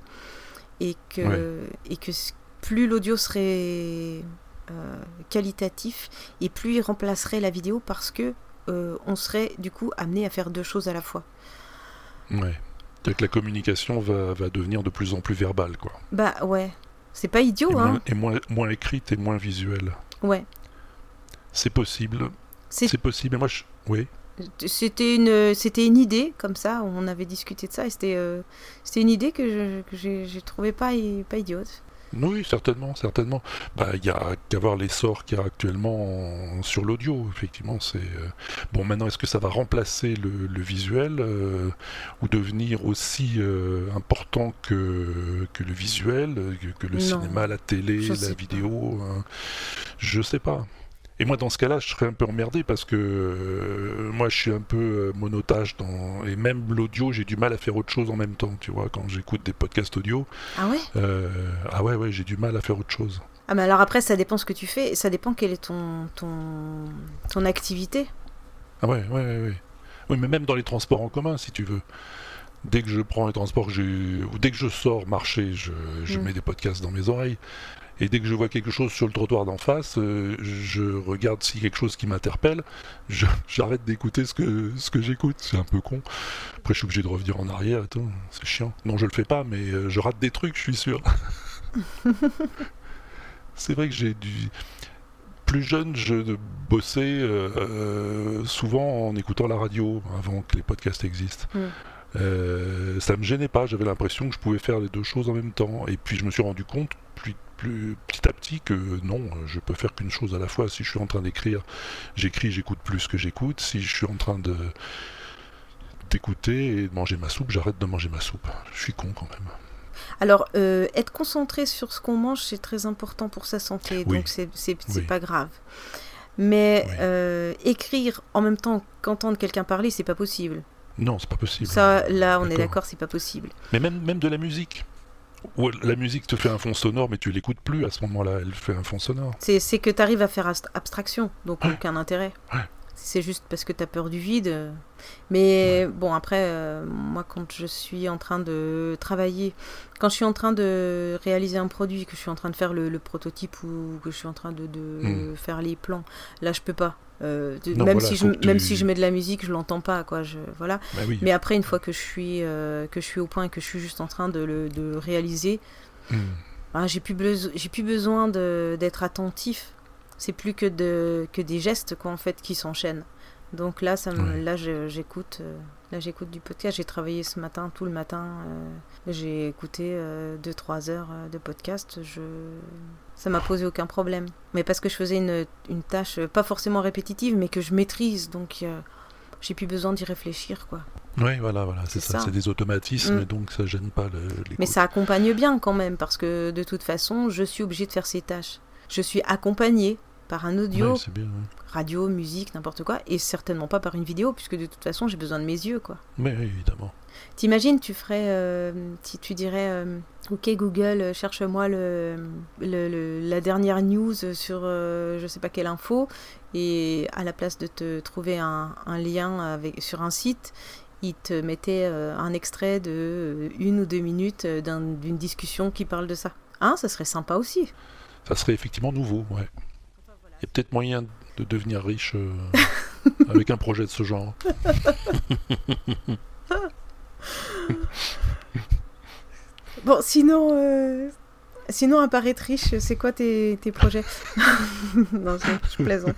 Et que, Ouais. et que plus l'audio serait euh, qualitatif et plus il remplacerait la vidéo parce que euh, on serait du coup amené à faire deux choses à la fois. Ouais. Que la communication va, va devenir de plus en plus verbale, quoi. Bah ouais, c'est pas idiot, et hein moins, et moins, moins écrite et moins visuelle. Ouais. C'est possible. C'est- C'est possible. Et moi, je... oui. C'était une, c'était une idée, comme ça, on avait discuté de ça, et c'était, euh, c'était une idée que, je, j'ai, j'ai trouvé pas, pas idiote. Oui, certainement, certainement. Bah, il y a qu'à voir l'essor qu'il y a actuellement en- sur l'audio. Effectivement, c'est euh, bon. Maintenant, est-ce que ça va remplacer le, le visuel euh, ou devenir aussi euh, important que, que le visuel, que, que le Non, cinéma, la télé, je la vidéo hein? Je sais pas. Et moi, dans ce cas-là, je serais un peu emmerdé parce que euh, moi, je suis un peu euh, monotage dans et même l'audio, j'ai du mal à faire autre chose en même temps. Tu vois, quand j'écoute des podcasts audio. Ah ouais? Euh, ah ouais, ouais, j'ai du mal à faire autre chose. Ah, mais alors après, ça dépend ce que tu fais, et ça dépend quelle est ton, ton, ton activité. Ah ouais, ouais, ouais, ouais. Oui, mais même dans les transports en commun, si tu veux. Dès que je prends les transports, ou dès que je sors marcher, je, je Mm. mets des podcasts dans mes oreilles. Et dès que je vois quelque chose sur le trottoir d'en face, euh, je regarde si quelque chose qui m'interpelle, j'arrête d'écouter ce que, ce que j'écoute. C'est un peu con. Après, je suis obligé de revenir en arrière et tout. C'est chiant. Non, je le fais pas, mais euh, je rate des trucs, je suis sûr. C'est vrai que j'ai du. Plus jeune, je bossais euh, souvent en écoutant la radio avant que les podcasts existent. Mm. Euh, ça me gênait pas, j'avais l'impression que je pouvais faire les deux choses en même temps. Et puis je me suis rendu compte plus, plus petit à petit que non, je peux faire qu'une chose à la fois. Si je suis en train d'écrire, j'écris, j'écoute plus que j'écoute. Si je suis en train de d'écouter et de manger ma soupe, j'arrête de manger ma soupe. Je suis con quand même. Alors, euh, être concentré sur ce qu'on mange, c'est très important pour sa santé, Oui. donc c'est Oui. pas grave. Mais Oui. euh, écrire en même temps qu'entendre quelqu'un parler, c'est pas possible. Non, c'est pas possible. Ça, là, on est D'accord. c'est pas possible. Mais même, même de la musique. La musique te fait un fond sonore, mais tu l'écoutes plus à ce moment-là. Elle fait un fond sonore. C'est que tu arrives à faire abstraction, donc Ouais. aucun intérêt. Ouais. C'est juste parce que tu as peur du vide. Mais bon, après, euh, moi, quand je suis en train de travailler, quand je suis en train de réaliser un produit, que je suis en train de faire le, le prototype ou que je suis en train de, de Mm. faire les plans, là, je peux pas. Euh, de- Non, même, voilà, si je, même tu- si je mets de la musique, je l'entends pas, quoi. Je, voilà. Bah oui. Mais après, une fois que je suis, euh, que je suis au point et que je suis juste en train de le de réaliser, Hmm. ah, j'ai plus, beso- j'ai plus besoin d'être attentif. C'est plus que, de, que des gestes quoi, en fait, qui s'enchaînent. Donc là, ça me, Ouais. là j'écoute euh, là j'écoute du podcast. J'ai travaillé ce matin, tout le matin. euh, j'ai écouté 2-3 heures euh, de podcast. Je... Ça m'a posé aucun problème. Mais parce que je faisais une, une tâche, pas forcément répétitive, mais que je maîtrise. Donc euh, j'ai plus besoin d'y réfléchir. quoi. Oui, voilà, voilà, c'est ça. ça. C'est des automatismes, Mm. donc ça gêne pas le, l'écoute. Mais ça accompagne bien quand même, parce que de toute façon, je suis obligée de faire ces tâches. Je suis accompagnée par un audio, Ouais, c'est bien. ouais. radio, musique, n'importe quoi, et certainement pas par une vidéo, puisque de toute façon, j'ai besoin de mes yeux, quoi. Mais oui, évidemment. T'imagines, tu ferais, euh, si tu dirais, euh, ok Google, cherche-moi le, le- le- la dernière news sur euh, je sais pas quelle info, et à la place de te trouver un, un lien avec, sur un site, il te mettait euh, un extrait de euh, une ou deux minutes d'un- d'une discussion qui parle de ça. Hein, ça serait sympa aussi. Ça serait effectivement nouveau, ouais. Il y a peut-être moyen de devenir riche euh, avec un projet de ce genre. Bon, sinon, euh, sinon à part être riche, c'est quoi tes, tes projets? Non, je, je plaisante.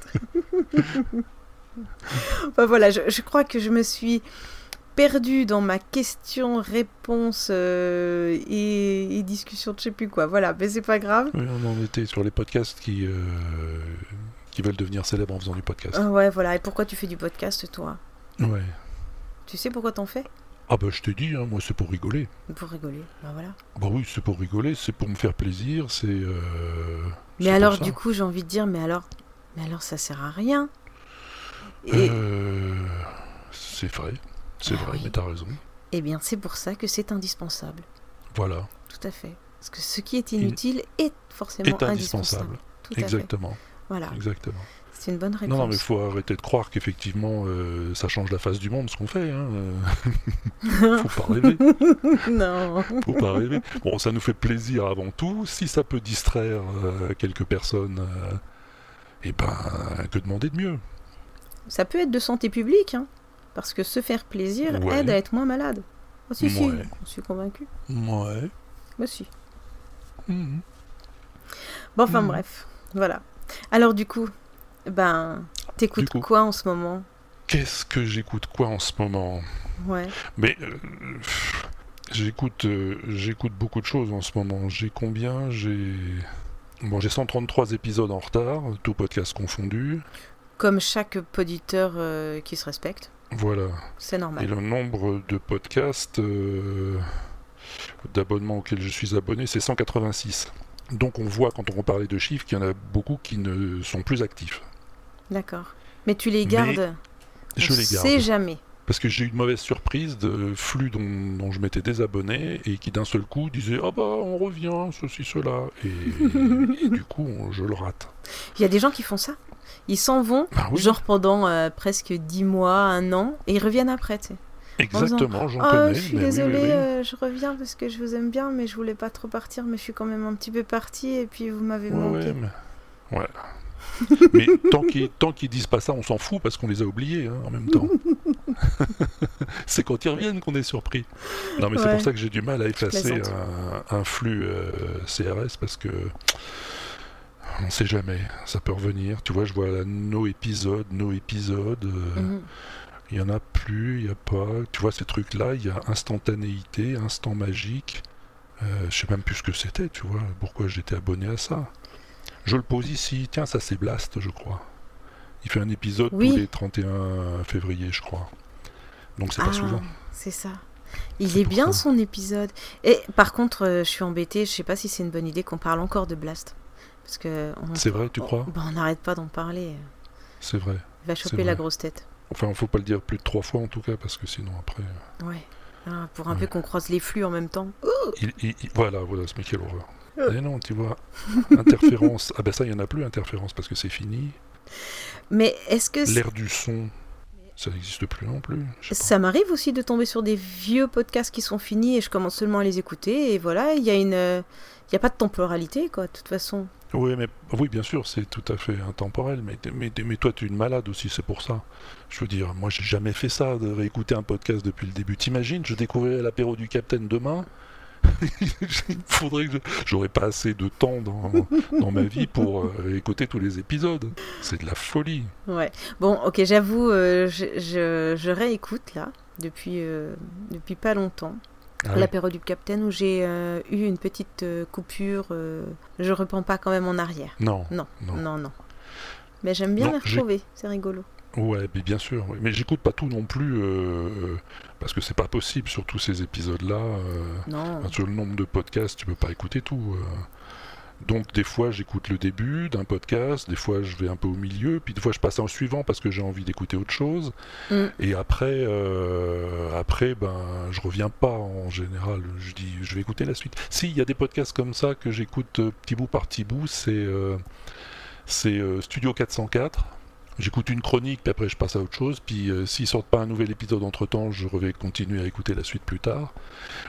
enfin voilà, je, je crois que je me suis perdue dans ma question-réponse euh, et, et discussion de je sais plus quoi. Voilà, mais c'est pas grave. Oui, on en était sur les podcasts qui, euh, qui veulent devenir célèbres en faisant du podcast. Ah ouais, voilà. Et pourquoi tu fais du podcast, toi? Ouais. Tu sais pourquoi t'en fais? Ah bah je t'ai dit, hein, moi c'est pour rigoler. Pour rigoler. Bah voilà. Bah oui, c'est pour rigoler, c'est pour me faire plaisir, c'est... euh, Mais alors, du coup, j'ai envie de dire, mais alors, mais alors, ça sert à rien. Et, Euh, c'est vrai, c'est Ah vrai, oui. mais t'as raison. eh bien, c'est pour ça que c'est indispensable. Voilà, Tout à fait. Parce que ce qui est inutile est forcément est indispensable. indispensable. Tout à fait. Exactement, Voilà. exactement. C'est une bonne réponse. Non, non, mais il faut arrêter de croire qu'effectivement euh, ça change la face du monde ce qu'on fait. Hein. euh. faut pas rêver, non. faut pas rêver. Bon, ça nous fait plaisir avant tout. Si ça peut distraire euh, quelques personnes, et ben, que demander de mieux? Ça peut être de santé publique, hein, parce que se faire plaisir Ouais. aide à être moins malade. Oh, si, si, Ouais. je suis convaincue. Ouais. Moi aussi. Mhm. Bon, enfin Mhm. bref, voilà. Alors du coup, ben, t'écoutes quoi en ce moment? Qu'est-ce que j'écoute quoi en ce moment? Ouais. Mais euh, j'écoute, euh, j'écoute beaucoup de choses en ce moment. J'ai combien? J'ai bon, j'ai 133 épisodes en retard, tout podcast confondu. Comme chaque poditeur euh, qui se respecte, Voilà. c'est normal. Et le nombre de podcasts euh, d'abonnements auxquels je suis abonné, c'est 186. Donc on voit quand on parlait de chiffres qu'il y en a beaucoup qui ne sont plus actifs. D'accord. Mais tu les Mais gardes Je On les garde. sait jamais. Parce que j'ai eu une mauvaise surprise de flux dont, je m'étais désabonné et qui d'un seul coup disait Ah bah on revient, ceci, cela. Et, du coup, je le rate. Il y a des gens qui font ça? Ils s'en vont, bah genre pendant euh, presque 10 mois, un an, et ils reviennent après, tu sais. Exactement, j'en oh, connais. Je suis désolée, euh, je reviens parce que je vous aime bien, mais je voulais pas trop partir, mais je suis quand même un petit peu partie et puis vous m'avez manqué. Ouais, mais... tant qu'ils tant qu'ils disent pas ça, on s'en fout parce qu'on les a oubliés hein, en même temps. c'est quand ils reviennent qu'on est surpris. Non, mais c'est pour ça que j'ai du mal à effacer un, flux euh, CRS parce que on sait jamais, ça peut revenir. Tu vois, je vois nos épisodes, nos épisodes. Euh, mhm il n'y en a plus, il n'y a pas. Tu vois, ces trucs-là, il y a instantanéité, instant magique. Euh, je sais même plus ce que c'était, tu vois, pourquoi j'étais abonné à ça. Je le pose ici, tiens, ça c'est Blast, je crois. Il fait un épisode tous les 31 février, je crois. Donc c'est pas ah, souvent. C'est ça. Il est, bien son épisode. Et par contre, euh, je suis embêtée, je sais pas si c'est une bonne idée qu'on parle encore de Blast. Parce que. C'est vrai, tu crois On n'arrête pas d'en parler. C'est vrai. Il va choper la grosse tête. Enfin, il faut pas le dire plus de trois fois en tout cas, parce que sinon après. Euh, ouais. Ah, pour un peu qu'on croise les flux en même temps. voilà, voilà, ce mec, quelle horreur. Euh. Eh non, tu vois, interférence. Ah ben ça, il y en a plus, interférence, parce que c'est fini. Mais est-ce que... L'air du son, ça n'existe plus non plus. Ça m'arrive aussi de tomber sur des vieux podcasts qui sont finis et je commence seulement à les écouter et voilà, il y a une... Il n'y a pas de temporalité, quoi, de toute façon. Oui, mais oui, bien sûr, c'est tout à fait intemporel. Mais, mais, toi, tu es une malade aussi, c'est pour ça. Je veux dire, moi, j'ai jamais fait ça, de réécouter un podcast depuis le début. T'imagines, je découvrirais l'apéro du Capitaine demain? Il faudrait que j'aurais pas assez de temps dans, dans ma vie pour euh, écouter tous les épisodes. C'est de la folie. Ouais. Bon, ok, j'avoue, euh, je, je, réécoute là depuis euh, depuis pas longtemps. Ah l'apéro du Capitaine où j'ai eu une petite coupure. je reprends pas quand même en arrière. Non. Non. Non, non. Mais j'aime bien les retrouver, c'est rigolo. Ouais, mais bien sûr. Mais j'écoute pas tout non plus euh, parce que c'est pas possible sur tous ces épisodes-là. Euh, non. sur le nombre de podcasts, tu peux pas écouter tout. Euh. Donc des fois j'écoute le début d'un podcast, des fois je vais un peu au milieu, puis des fois je passe en suivant parce que j'ai envie d'écouter autre chose. Mm. Et après, après ben je reviens pas en général. Je dis je vais écouter la suite. Si il y a des podcasts comme ça que j'écoute petit bout par petit bout, c'est c'est Studio 404 J'écoute une chronique, puis après je passe à autre chose. Puis euh, s'ils sortent pas un nouvel épisode entre temps, je vais continuer à écouter la suite plus tard.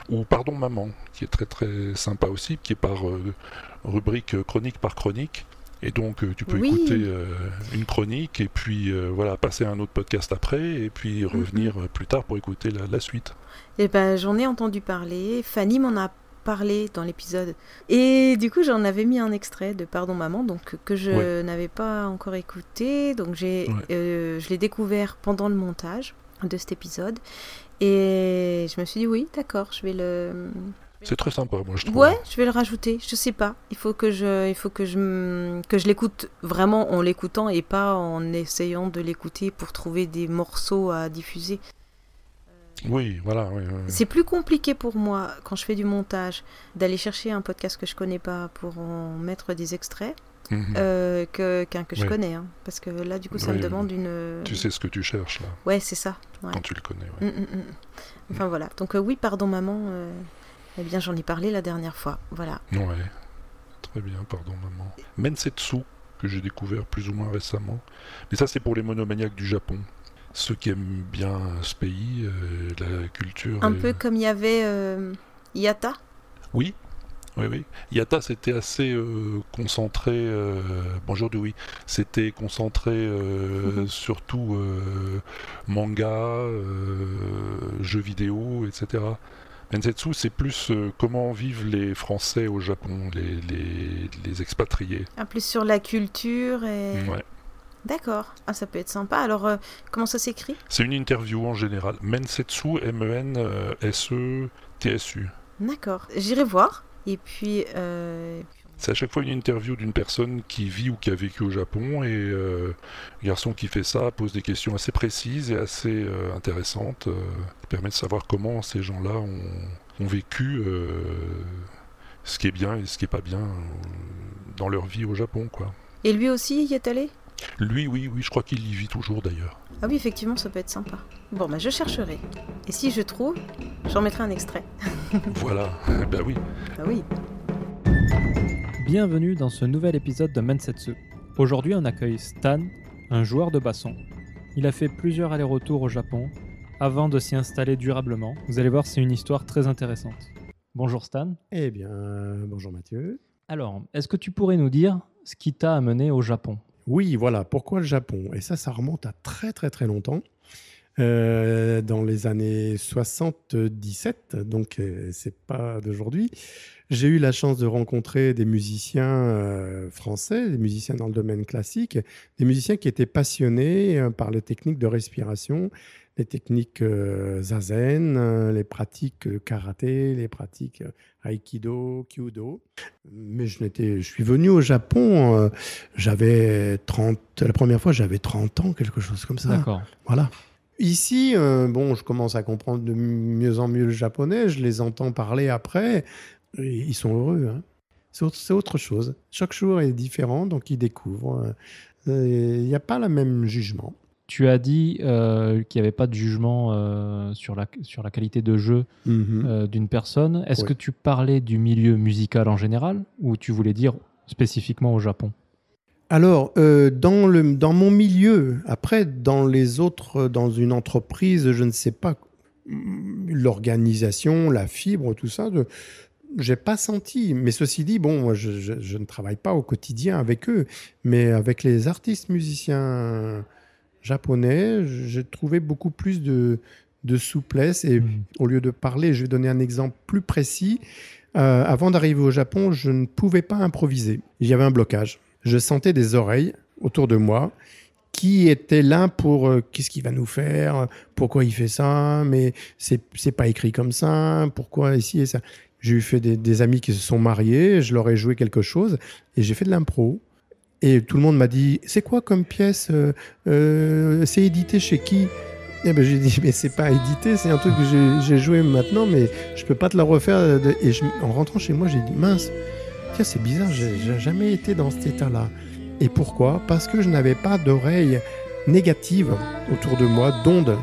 Ou Pardon Maman, qui est très très sympa aussi, qui est par euh, rubrique euh, chronique par chronique. Et donc tu peux écouter une chronique et puis voilà passer à un autre podcast après et puis revenir plus tard pour écouter la, la suite. Eh ben j'en ai entendu parler. Fanny m'en a parlé dans l'épisode. Et du coup, j'en avais mis un extrait de Pardon Maman, donc que je n'avais pas encore écouté. Donc j'ai, euh, je l'ai découvert pendant le montage de cet épisode. Et je me suis dit, oui, d'accord, je vais le. C'est très sympa, moi je trouve. Ouais, je vais le rajouter. Je sais pas. Il faut que je, il faut que je, que je l'écoute vraiment en l'écoutant et pas en essayant de l'écouter pour trouver des morceaux à diffuser. Oui, voilà. C'est plus compliqué pour moi, quand je fais du montage, d'aller chercher un podcast que je connais pas pour en mettre des extraits. Mhm. Euh, que qu'un que je connais hein. parce que là du coup ça me demande une tu sais ce que tu cherches là ouais c'est ça quand tu le connais ouais. Mm, mm, mm. enfin voilà donc euh, oui pardon maman euh, eh bien j'en ai parlé la dernière fois voilà ouais très bien pardon maman Mensetsu que j'ai découvert plus ou moins récemment mais ça c'est pour les monomaniaques du Japon ceux qui aiment bien ce pays, euh, la culture. Un peu comme il y avait euh, Yata Oui, oui, oui. Yata, c'était assez euh, concentré. bonjour, oui. C'était concentré mhm. surtout manga, jeux vidéo, etc. Mensetsu, c'est plus comment vivent les Français au Japon, les, les, les expatriés. Ah, plus sur la culture et. Ouais. D'accord. Ah, ça peut être sympa. Alors, euh, comment ça s'écrit? C'est une interview en général. Mensetsu, M-E-N-S-E-T-S-U. D'accord. J'irai voir. Et puis. Euh, c'est à chaque fois une interview d'une personne qui vit ou qui a vécu au Japon. Et euh, le garçon qui fait ça pose des questions assez précises et assez intéressantes. qui permet de savoir comment ces gens-là ont, ont, vécu ce qui est bien et ce qui est pas bien dans leur vie au Japon. quoi. Et lui aussi y est allé? Lui, oui, oui, je crois qu'il y vit toujours d'ailleurs. Ah oui, effectivement, ça peut être sympa. Bon, bah je chercherai. Et si je trouve, j'en mettrai un extrait. voilà, bah oui. Ah oui. Bienvenue dans ce nouvel épisode de Mensetsu. Aujourd'hui, on accueille Stan, un joueur de basson. Il a fait plusieurs allers-retours au Japon avant de s'y installer durablement. Vous allez voir, c'est une histoire très intéressante. Bonjour Stan. Eh bien, bonjour Mathieu. Alors, est-ce que tu pourrais nous dire ce qui t'a amené au Japon? Oui, voilà, pourquoi le Japon? Et ça, ça remonte à très très très longtemps. Euh, dans les années 77, donc euh, c'est pas d'aujourd'hui. J'ai eu la chance de rencontrer des musiciens euh, français, des musiciens dans le domaine classique, des musiciens qui étaient passionnés par les techniques de respiration, les techniques zazen, les pratiques karaté, les pratiques aikido, kyudo. Mais je, n'étais, je suis venu au Japon, j'avais 30, la première fois j'avais 30 ans, quelque chose comme ça. D'accord. Voilà. Ici, euh, bon, je commence à comprendre de mieux en mieux le japonais, je les entends parler après, ils sont heureux. Hein. C'est autre, chose. Chaque jour est différent, donc ils découvrent. Euh, il n'y a pas le même jugement. Tu as dit euh, qu'il n'y avait pas de jugement sur, la, sur la qualité de jeu mhm. d'une personne. Est-ce que tu parlais du milieu musical en général ou tu voulais dire spécifiquement au Japon? Alors, euh, dans, le, dans mon milieu, après, dans les autres, dans une entreprise, je ne sais pas, mm, l'organisation, la fibre, tout ça, je j'ai pas senti. Mais ceci dit, bon, moi, je, je, ne travaille pas au quotidien avec eux, mais avec les artistes musiciens japonais, j'ai trouvé beaucoup plus de, de souplesse. Et mmh. au lieu de parler, je vais donner un exemple plus précis. Euh, avant d'arriver au Japon, je ne pouvais pas improviser. Il y avait un blocage je sentais des oreilles autour de moi qui étaient là pour euh, qu'est-ce qu'il va nous faire, pourquoi il fait ça, mais c'est c'est pas écrit comme ça, pourquoi ici et ça? J'ai eu fait des, amis qui se sont mariés, je leur ai joué quelque chose et j'ai fait de l'impro. Et tout le monde m'a dit c'est quoi comme pièce euh, euh, C'est édité chez qui? Eh ben, j'ai dit, mais c'est pas édité, c'est un truc que j'ai joué maintenant, mais je peux pas te la refaire. Et en rentrant chez moi, j'ai dit, mince, Tiens, c'est bizarre, j'ai jamais été dans cet état-là. Et pourquoi? Parce que je n'avais pas d'oreilles négatives autour de moi, d'ondes.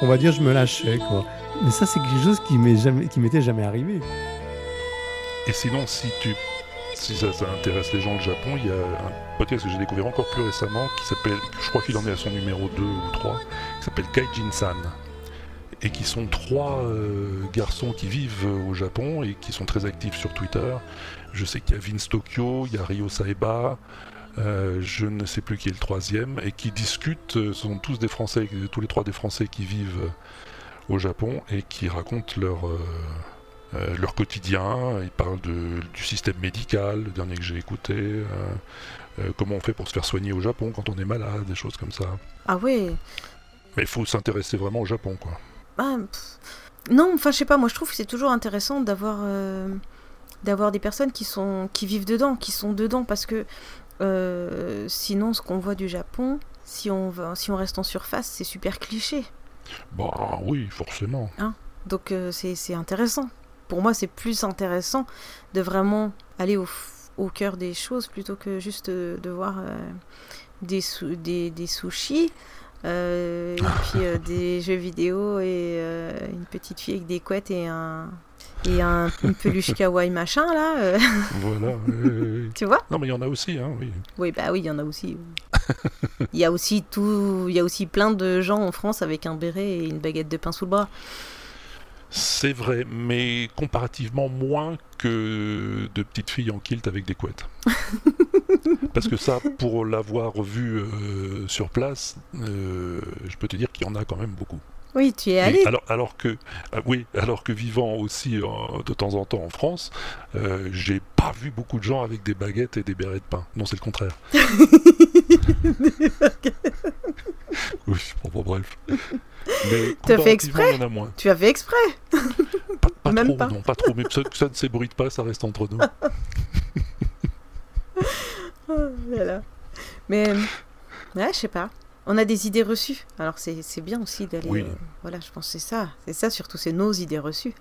On va dire, je me lâchais, quoi. Mais ça, c'est quelque chose qui m'est jamais, qui m'était jamais arrivé. Et sinon, si tu, si ça, intéresse les gens du Japon, il y a un podcast que j'ai découvert encore plus récemment qui s'appelle, je crois qu'il en est à son numéro 2 ou 3, qui s'appelle Kaijin-san et qui sont trois euh, garçons qui vivent au Japon et qui sont très actifs sur Twitter. Je sais qu'il y a Vince Tokyo, il y a Ryo Saeba, euh, je ne sais plus qui est le troisième, et qui discutent, euh, ce sont tous des Français, tous les trois des Français qui vivent au Japon et qui racontent leur, leur quotidien. Ils parlent du système médical, le dernier que j'ai écouté, comment on fait pour se faire soigner au Japon quand on est malade, des choses comme ça. Ah oui Mais il faut s'intéresser vraiment au Japon, quoi. Ah, non, enfin je sais pas, moi je trouve que c'est toujours intéressant d'avoir euh, d'avoir des personnes qui sont qui vivent dedans, qui sont dedans parce que euh, sinon ce qu'on voit du Japon, si on va, si on reste en surface, c'est super cliché. Bah oui, forcément. Hein? Donc euh, c'est intéressant. Pour moi, c'est plus intéressant de vraiment aller au, au cœur des choses plutôt que juste de voir des, des, des sushis euh, et puis euh, des jeux vidéo et euh, une petite fille avec des couettes et un et un, une peluche kawaii machin là. Voilà. tu vois? Non mais il y en a aussi, hein, oui. Oui bah oui, il y en a aussi. Il y a aussi tout, il y a aussi plein de gens en France avec un béret et une baguette de pain sous le bras. C'est vrai, mais comparativement moins que de petites filles en kilt avec des couettes. Parce que ça, pour l'avoir vu euh, sur place, euh, je peux te dire qu'il y en a quand même beaucoup. Oui, tu es allé. alors, alors que, euh, oui, alors que vivant aussi de temps en temps en France, j'ai pas vu beaucoup de gens avec des baguettes et des bérets de pain. Non, c'est le contraire. oui, bon, bref. Mais tu as fait exprès Tu as fait exprès Pas, Même trop, pas. non, pas trop. Mais ça, ça ne s'ébruite pas, ça reste entre nous. voilà. Mais, ouais, je sais pas. On a des idées reçues. Alors c'est bien aussi d'aller. Oui. Euh, voilà, je pense que c'est ça. C'est ça surtout, c'est nos idées reçues.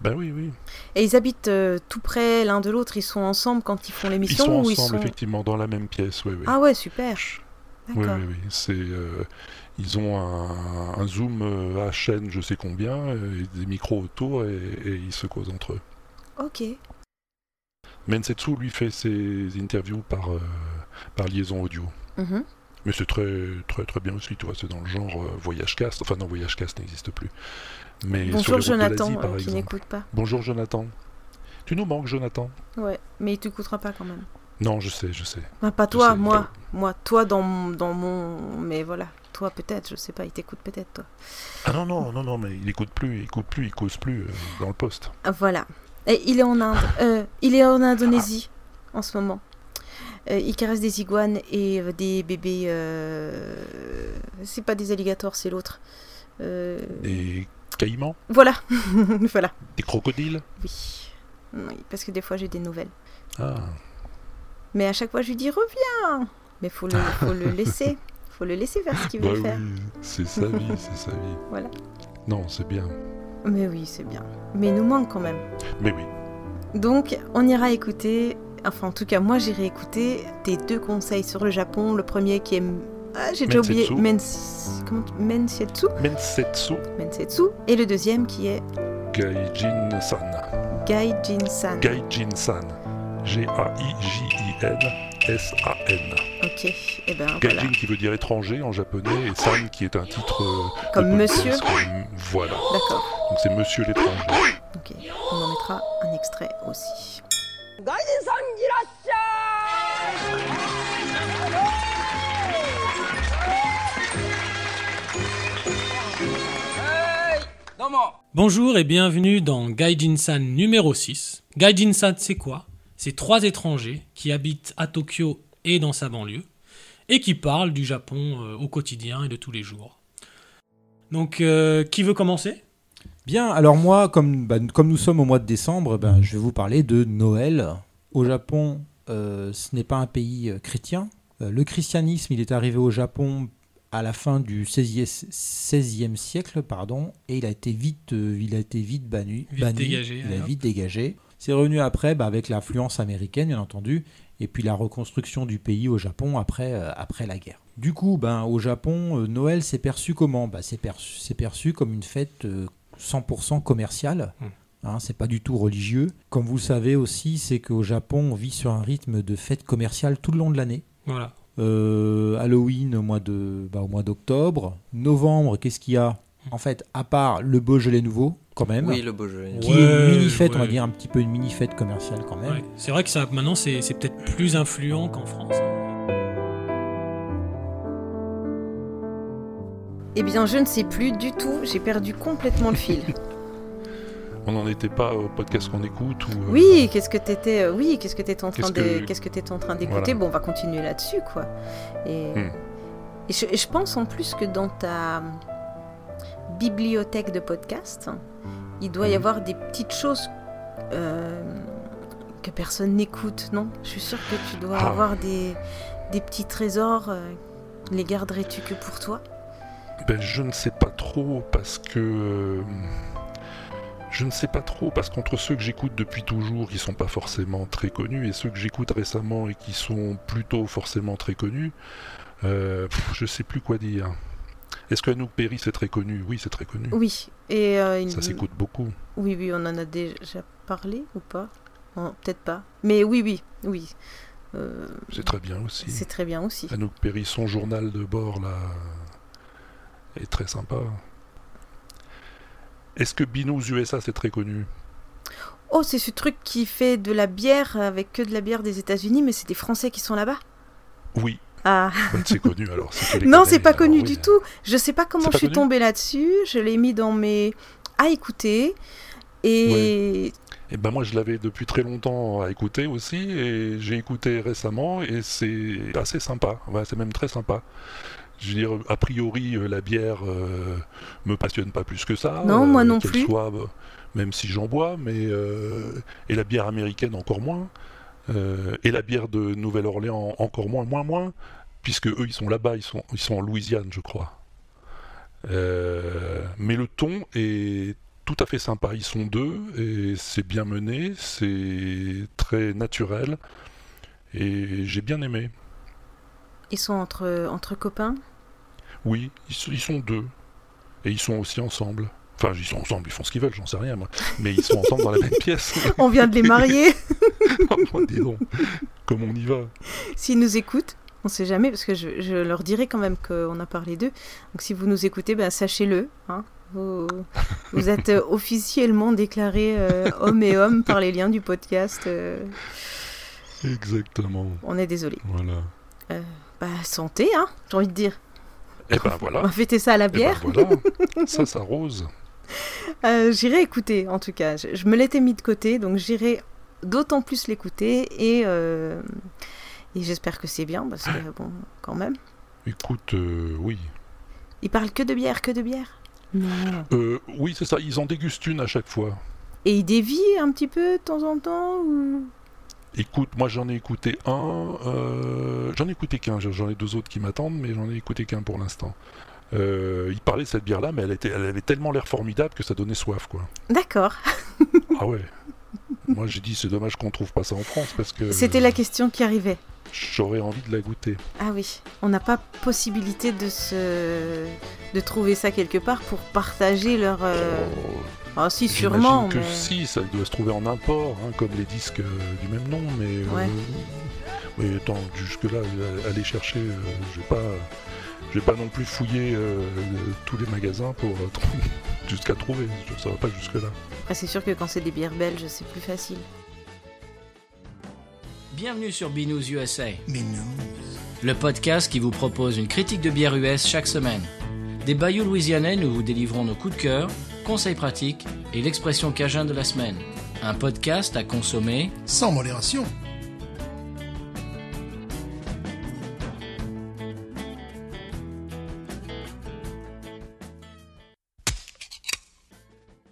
Ben oui, oui. Et ils habitent euh, tout près l'un de l'autre. Ils sont ensemble quand ils font l'émission Ils sont ensemble, effectivement, dans la même pièce. Oui, oui. Ah ouais, super. Oui, D'accord. oui, oui. C'est, euh, ils ont un, un zoom euh, à chaîne, je sais combien, et des micros autour, et, et ils se causent entre eux. Ok. Mensetsu, lui, fait ses interviews par, euh, par liaison audio. Mhm. Mais c'est très, très, très bien aussi, tu vois, c'est dans le genre euh, Voyage Cast. Enfin, non, Voyage Cast n'existe plus. Mais Bonjour Jonathan, par qui n'écoute pas. Bonjour Jonathan. Tu nous manques, Jonathan Ouais, mais il t'écoutera pas quand même. Non, je sais, je sais. Pas toi, sais. moi. Moi, toi dans, dans mon... Mais voilà, toi peut-être, je sais pas, il t'écoute peut-être, toi. Ah non, non, non, non, mais il écoute plus, il écoute plus, il cause plus euh, dans le poste. Ah, Voilà. Et il est en Inde. Euh, il est en Indonésie en ce moment. Euh, il caresse des iguanes et des bébés. C'est pas des alligators, c'est l'autre. Des caïmans, Voilà. voilà. des crocodiles? Oui. Oui, parce que des fois j'ai des nouvelles. Ah, Mais à chaque fois je lui dis reviens. Mais faut le, faut le laisser. Faut le laisser faire ce qu'il bah veut oui, faire. c'est sa vie, c'est sa vie. Voilà. Non, c'est bien. Mais oui, c'est bien. Mais il nous manque quand même. Mais oui. Donc, on ira écouter, enfin en tout cas moi j'irai écouter tes deux conseils sur le Japon. Le premier qui est... Ah, j'ai déjà oublié. Mens... Comment... Mensetsu? Mensetsu Mensetsu. Et le deuxième qui est Gaijin-san. Gaijin-san. Gaijin-san. G-A-I-J-I-N-S-A-N. Ok, eh ben, et Gaijin qui veut dire étranger en japonais et San qui est un titre. Euh, Comme Monsieur. Voilà. D'accord. Donc c'est Monsieur l'étranger. Ok, on en mettra un extrait aussi. Bonjour et bienvenue dans Gaijin-san numéro 6. Gaijin-san, c'est quoi? C'est trois étrangers qui habitent à Tokyo et dans sa banlieue et qui parlent du Japon euh, au quotidien et de tous les jours. Donc, euh, qui veut commencer? Bien, alors moi, comme, bah, comme nous sommes au mois de décembre, ben, je vais vous parler de Noël. Au Japon, euh, ce n'est pas un pays chrétien. Le christianisme, il est arrivé au Japon à la fin du 16e, 16e siècle, pardon, et il a été vite, euh, il a été vite banni. Vite banni, dégagé, Il a vite dégagé. C'est revenu après, bah, avec l'influence américaine, bien entendu, et puis la reconstruction du pays au Japon après, euh, après la guerre. Du coup, ben, au Japon, euh, Noël, c'est perçu comment? Bah, C'est perçu, perçu comme une fête euh, 100% commerciale. Hmm. Hein, c'est pas du tout religieux. Comme vous le savez aussi, c'est qu'au Japon, on vit sur un rythme de fête commerciale tout le long de l'année. Voilà. Euh, Halloween au mois de, bah, au mois d'octobre. Novembre, qu'est-ce qu'il y a? En fait, à part le Beaujolais nouveau, quand même, Oui, le Beaujolais. qui est une Ouais, mini fête, on va dire un petit peu une mini fête commerciale quand même. Ouais. C'est vrai que ça, maintenant, c'est c'est peut-être plus influent qu'en France. Eh bien, je ne sais plus du tout. J'ai perdu complètement le fil. On n'en était pas au podcast qu'on écoute ou. euh, Oui, qu'est-ce que t'étais euh, Oui, qu'est-ce que t'étais en train Qu'est-ce de que- qu'est-ce que t'étais en train d'écouter? Voilà. Bon, on va continuer là-dessus quoi. Et, Hmm. et je, et je pense en plus que dans ta bibliothèque de podcasts, il doit y Mhm. avoir des petites choses euh, que personne n'écoute, non? Je suis sûre que tu dois Ah. avoir des des petits trésors. euh, les garderais-tu que pour toi? Ben, je ne sais pas trop parce que. euh, Je ne sais pas trop parce qu'entre ceux que j'écoute depuis toujours qui sont pas forcément très connus et ceux que j'écoute récemment et qui sont plutôt forcément très connus, euh, pff, je sais plus quoi dire. Est-ce que Anouk Perry c'est très connu? Oui, c'est très connu. Oui. Et euh, il- Ça s'écoute beaucoup. Oui, oui, on en a déjà parlé ou pas? Peut-être pas. Mais oui, oui, oui. Euh, C'est très bien aussi. c'est très bien aussi. Anouk Perry, son journal de bord là est très sympa. Est-ce que Binous USA c'est très connu? Oh, c'est ce truc qui fait de la bière avec que de la bière des États-Unis, mais c'est des Français qui sont là-bas? Oui, Ah, c'est connu alors. non, c'est pas alors connu oui. du tout. Je sais pas comment je suis connu tombée là-dessus. Je l'ai mis dans mes à écouter. Et Et ben moi je l'avais depuis très longtemps à écouter aussi et j'ai écouté récemment et c'est assez sympa. Ouais, c'est même très sympa. Je veux dire, a priori euh, la bière euh, me passionne pas plus que ça. Non, moi non plus. soit, même si j'en bois, mais euh, et la bière américaine encore moins. Euh, et la bière de Nouvelle-Orléans encore moins, moins, moins, puisque eux ils sont là-bas, ils sont, ils sont en Louisiane, je crois. Euh, mais le ton est tout à fait sympa. Ils sont deux et c'est bien mené, c'est très naturel et j'ai bien aimé. Ils sont entre, entre copains? Oui, ils, sont- ils sont deux. Et ils sont aussi ensemble. Enfin, ils sont ensemble, ils font ce qu'ils veulent, j'en sais rien moi. Mais ils sont ensemble dans la même pièce. On vient de les marier Oh, dis donc, comme on y va? S'ils nous écoutent, on sait jamais, parce que je, je leur dirai quand même qu'on a parlé d'eux. Donc si vous nous écoutez, ben, sachez-le. hein. Vous, vous êtes euh, officiellement déclarés euh, hommes et hommes par les liens du podcast. euh, Exactement. on est désolé. Voilà. Bah, santé, hein, j'ai envie de dire. Et ben On voilà. va fêter ça à la Et ben bière. voilà. Ça, ça rose. Euh, j'irai écouter, en tout cas. Je, je me l'étais mis de côté, donc j'irai d'autant plus l'écouter. Et, euh, et j'espère que c'est bien, parce que, bon, quand même. Écoute, euh, oui. Ils parlent que de bière, que de bière? Non. Euh, oui, c'est ça, ils en dégustent une à chaque fois. Et ils dévient un petit peu de temps en temps ou... Écoute, moi j'en ai écouté un, euh, j'en ai écouté qu'un, j'en ai deux autres qui m'attendent, mais j'en ai écouté qu'un pour l'instant. Euh, il parlait de cette bière-là, mais elle, était, elle avait tellement l'air formidable que ça donnait soif, quoi. D'accord. Ah ouais. Moi j'ai dit c'est dommage qu'on trouve pas ça en France parce que C'était la question qui arrivait. j'aurais envie de la goûter. Ah oui, on n'a pas possibilité de se de trouver ça quelque part pour partager leur. euh, Oh, Ah si, sûrement. que mais- si, ça doit se trouver en import, hein, comme les disques euh, du même nom, mais. euh, Ouais. mais attends, jusque-là, euh, aller chercher, euh, je vais pas. Je vais pas non plus fouiller euh, tous les magasins pour euh, trouver- jusqu'à trouver. Ça va pas jusque-là. Après, c'est sûr que quand c'est des bières belges, c'est plus facile. Bienvenue sur Binous USA. Le podcast qui vous propose une critique de bière US chaque semaine. Des bayous louisianais, nous vous délivrons nos coups de cœur, conseils pratiques et l'expression cajun de la semaine. Un podcast à consommer Sans modération.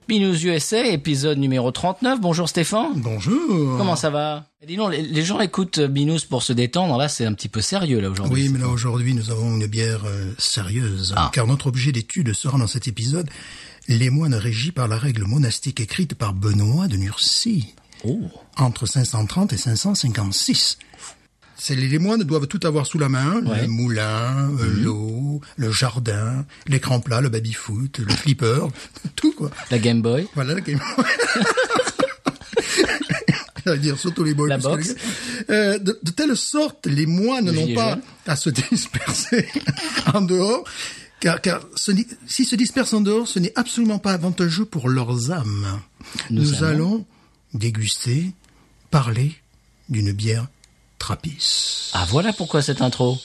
Binous USA, épisode numéro 39. Bonjour Stéphane. Bonjour. Comment ça va? Dis donc, les, les gens écoutent Binous pour se détendre. Là, c'est un petit peu sérieux là aujourd'hui. Oui, mais là aujourd'hui nous avons une bière euh, sérieuse, Ah. car notre objet d'étude sera dans cet épisode les moines régis par la règle monastique écrite par Benoît de Nursie Oh. entre 530 et 556. C'est les, moines doivent tout avoir sous la main Ouais. Le moulin, euh, l'eau, le jardin, l'écran plat, le baby-foot, le flipper, tout quoi. La Game Boy. Voilà la game. J'allais dire surtout les boys. La boxe. les Euh, de, de telle sorte, les moines n'ont pas à se disperser en dehors, car, car s'ils se dispersent en dehors, ce n'est absolument pas avantageux pour leurs âmes. Nous Nous, allons déguster, parler d'une bière trappiste. Ah voilà pourquoi cette intro.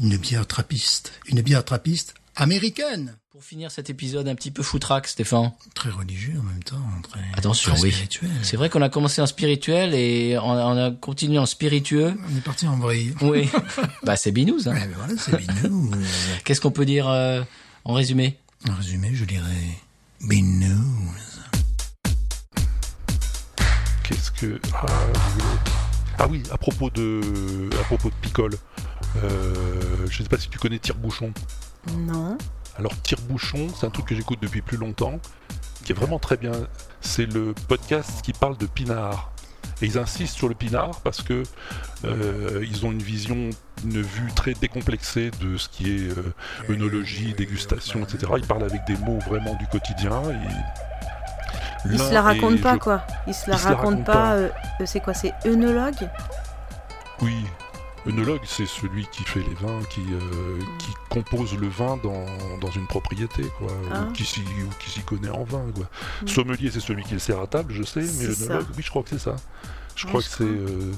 Une bière trappiste. Une bière trappiste américaine. Pour finir cet épisode un petit peu foutraque, Stéphane. Très religieux en même temps. Très, Attention, très oui. spirituel. C'est vrai qu'on a commencé en spirituel et on a, on a continué en spiritueux. On est parti en vrille. Oui. bah c'est binous. Hein. Ouais, mais voilà, c'est binou. Qu'est-ce qu'on peut dire euh, en résumé? En résumé, je dirais binou. Qu'est-ce que. Ah. Ah oui, à propos de. À propos de picole. Euh, je sais pas si tu connais Tire-Bouchon. Non. Alors Tire-Bouchon, c'est un truc que j'écoute depuis plus longtemps, qui est vraiment très bien. C'est le podcast qui parle de pinard. Et ils insistent sur le pinard parce que euh, ils ont une vision, une vue très décomplexée de ce qui est euh, œnologie, dégustation, etc. Ils parlent avec des mots vraiment du quotidien. et Ils l'un se la racontent est- pas, je- quoi. Ils se la Ils racontent racontent pas. euh, euh, c'est quoi C'est œnologue? Oui. Œnologue, c'est celui qui fait les vins, qui, euh, qui compose le vin dans, dans une propriété, quoi, Ah. ou qui s'y ou qui s'y connaît en vin, quoi. Mm. Sommelier, c'est celui qui le sert à table, je sais, mais ça. oui, je crois que c'est ça. Je Ouais, crois je que c'est euh,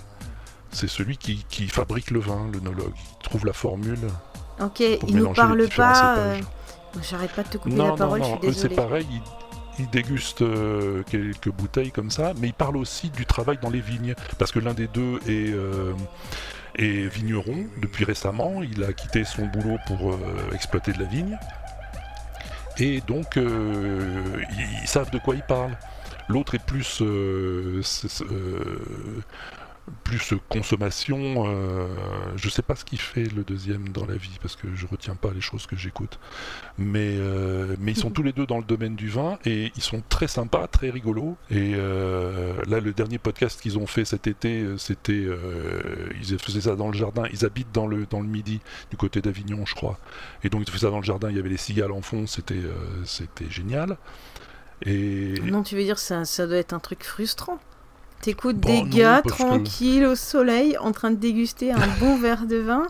c'est celui qui, qui fabrique le vin, l'œnologue. Il trouve la formule Ok, ils nous différents pas. J'arrête pas de te couper Non, la non, parole, non, je suis c'est pareil, ils, ils dégustent euh, quelques bouteilles comme ça, mais ils parlent aussi du travail dans les vignes, parce que l'un des deux est, euh, vigneron depuis récemment, il a quitté son boulot pour euh, exploiter de la vigne, et donc ils, ils savent de quoi ils parlent. L'autre est plus euh, euh, plus consommation. Euh, je sais pas ce qu'il fait le deuxième dans la vie parce que je retiens pas les choses que j'écoute. Mais, euh, ils sont tous les deux dans le domaine du vin et ils sont très sympas, très rigolos. Et euh, là, le dernier podcast qu'ils ont fait cet été, c'était. ils faisaient ça dans le jardin. Ils habitent dans le, dans le midi, du côté d'Avignon, je crois. Et donc ils faisaient ça dans le jardin. Il y avait les cigales en fond. C'était c'était génial. Et... Non, tu veux dire ça, ça doit être un truc frustrant T'écoutes des gars tranquilles au soleil en train de déguster un bon verre de vin.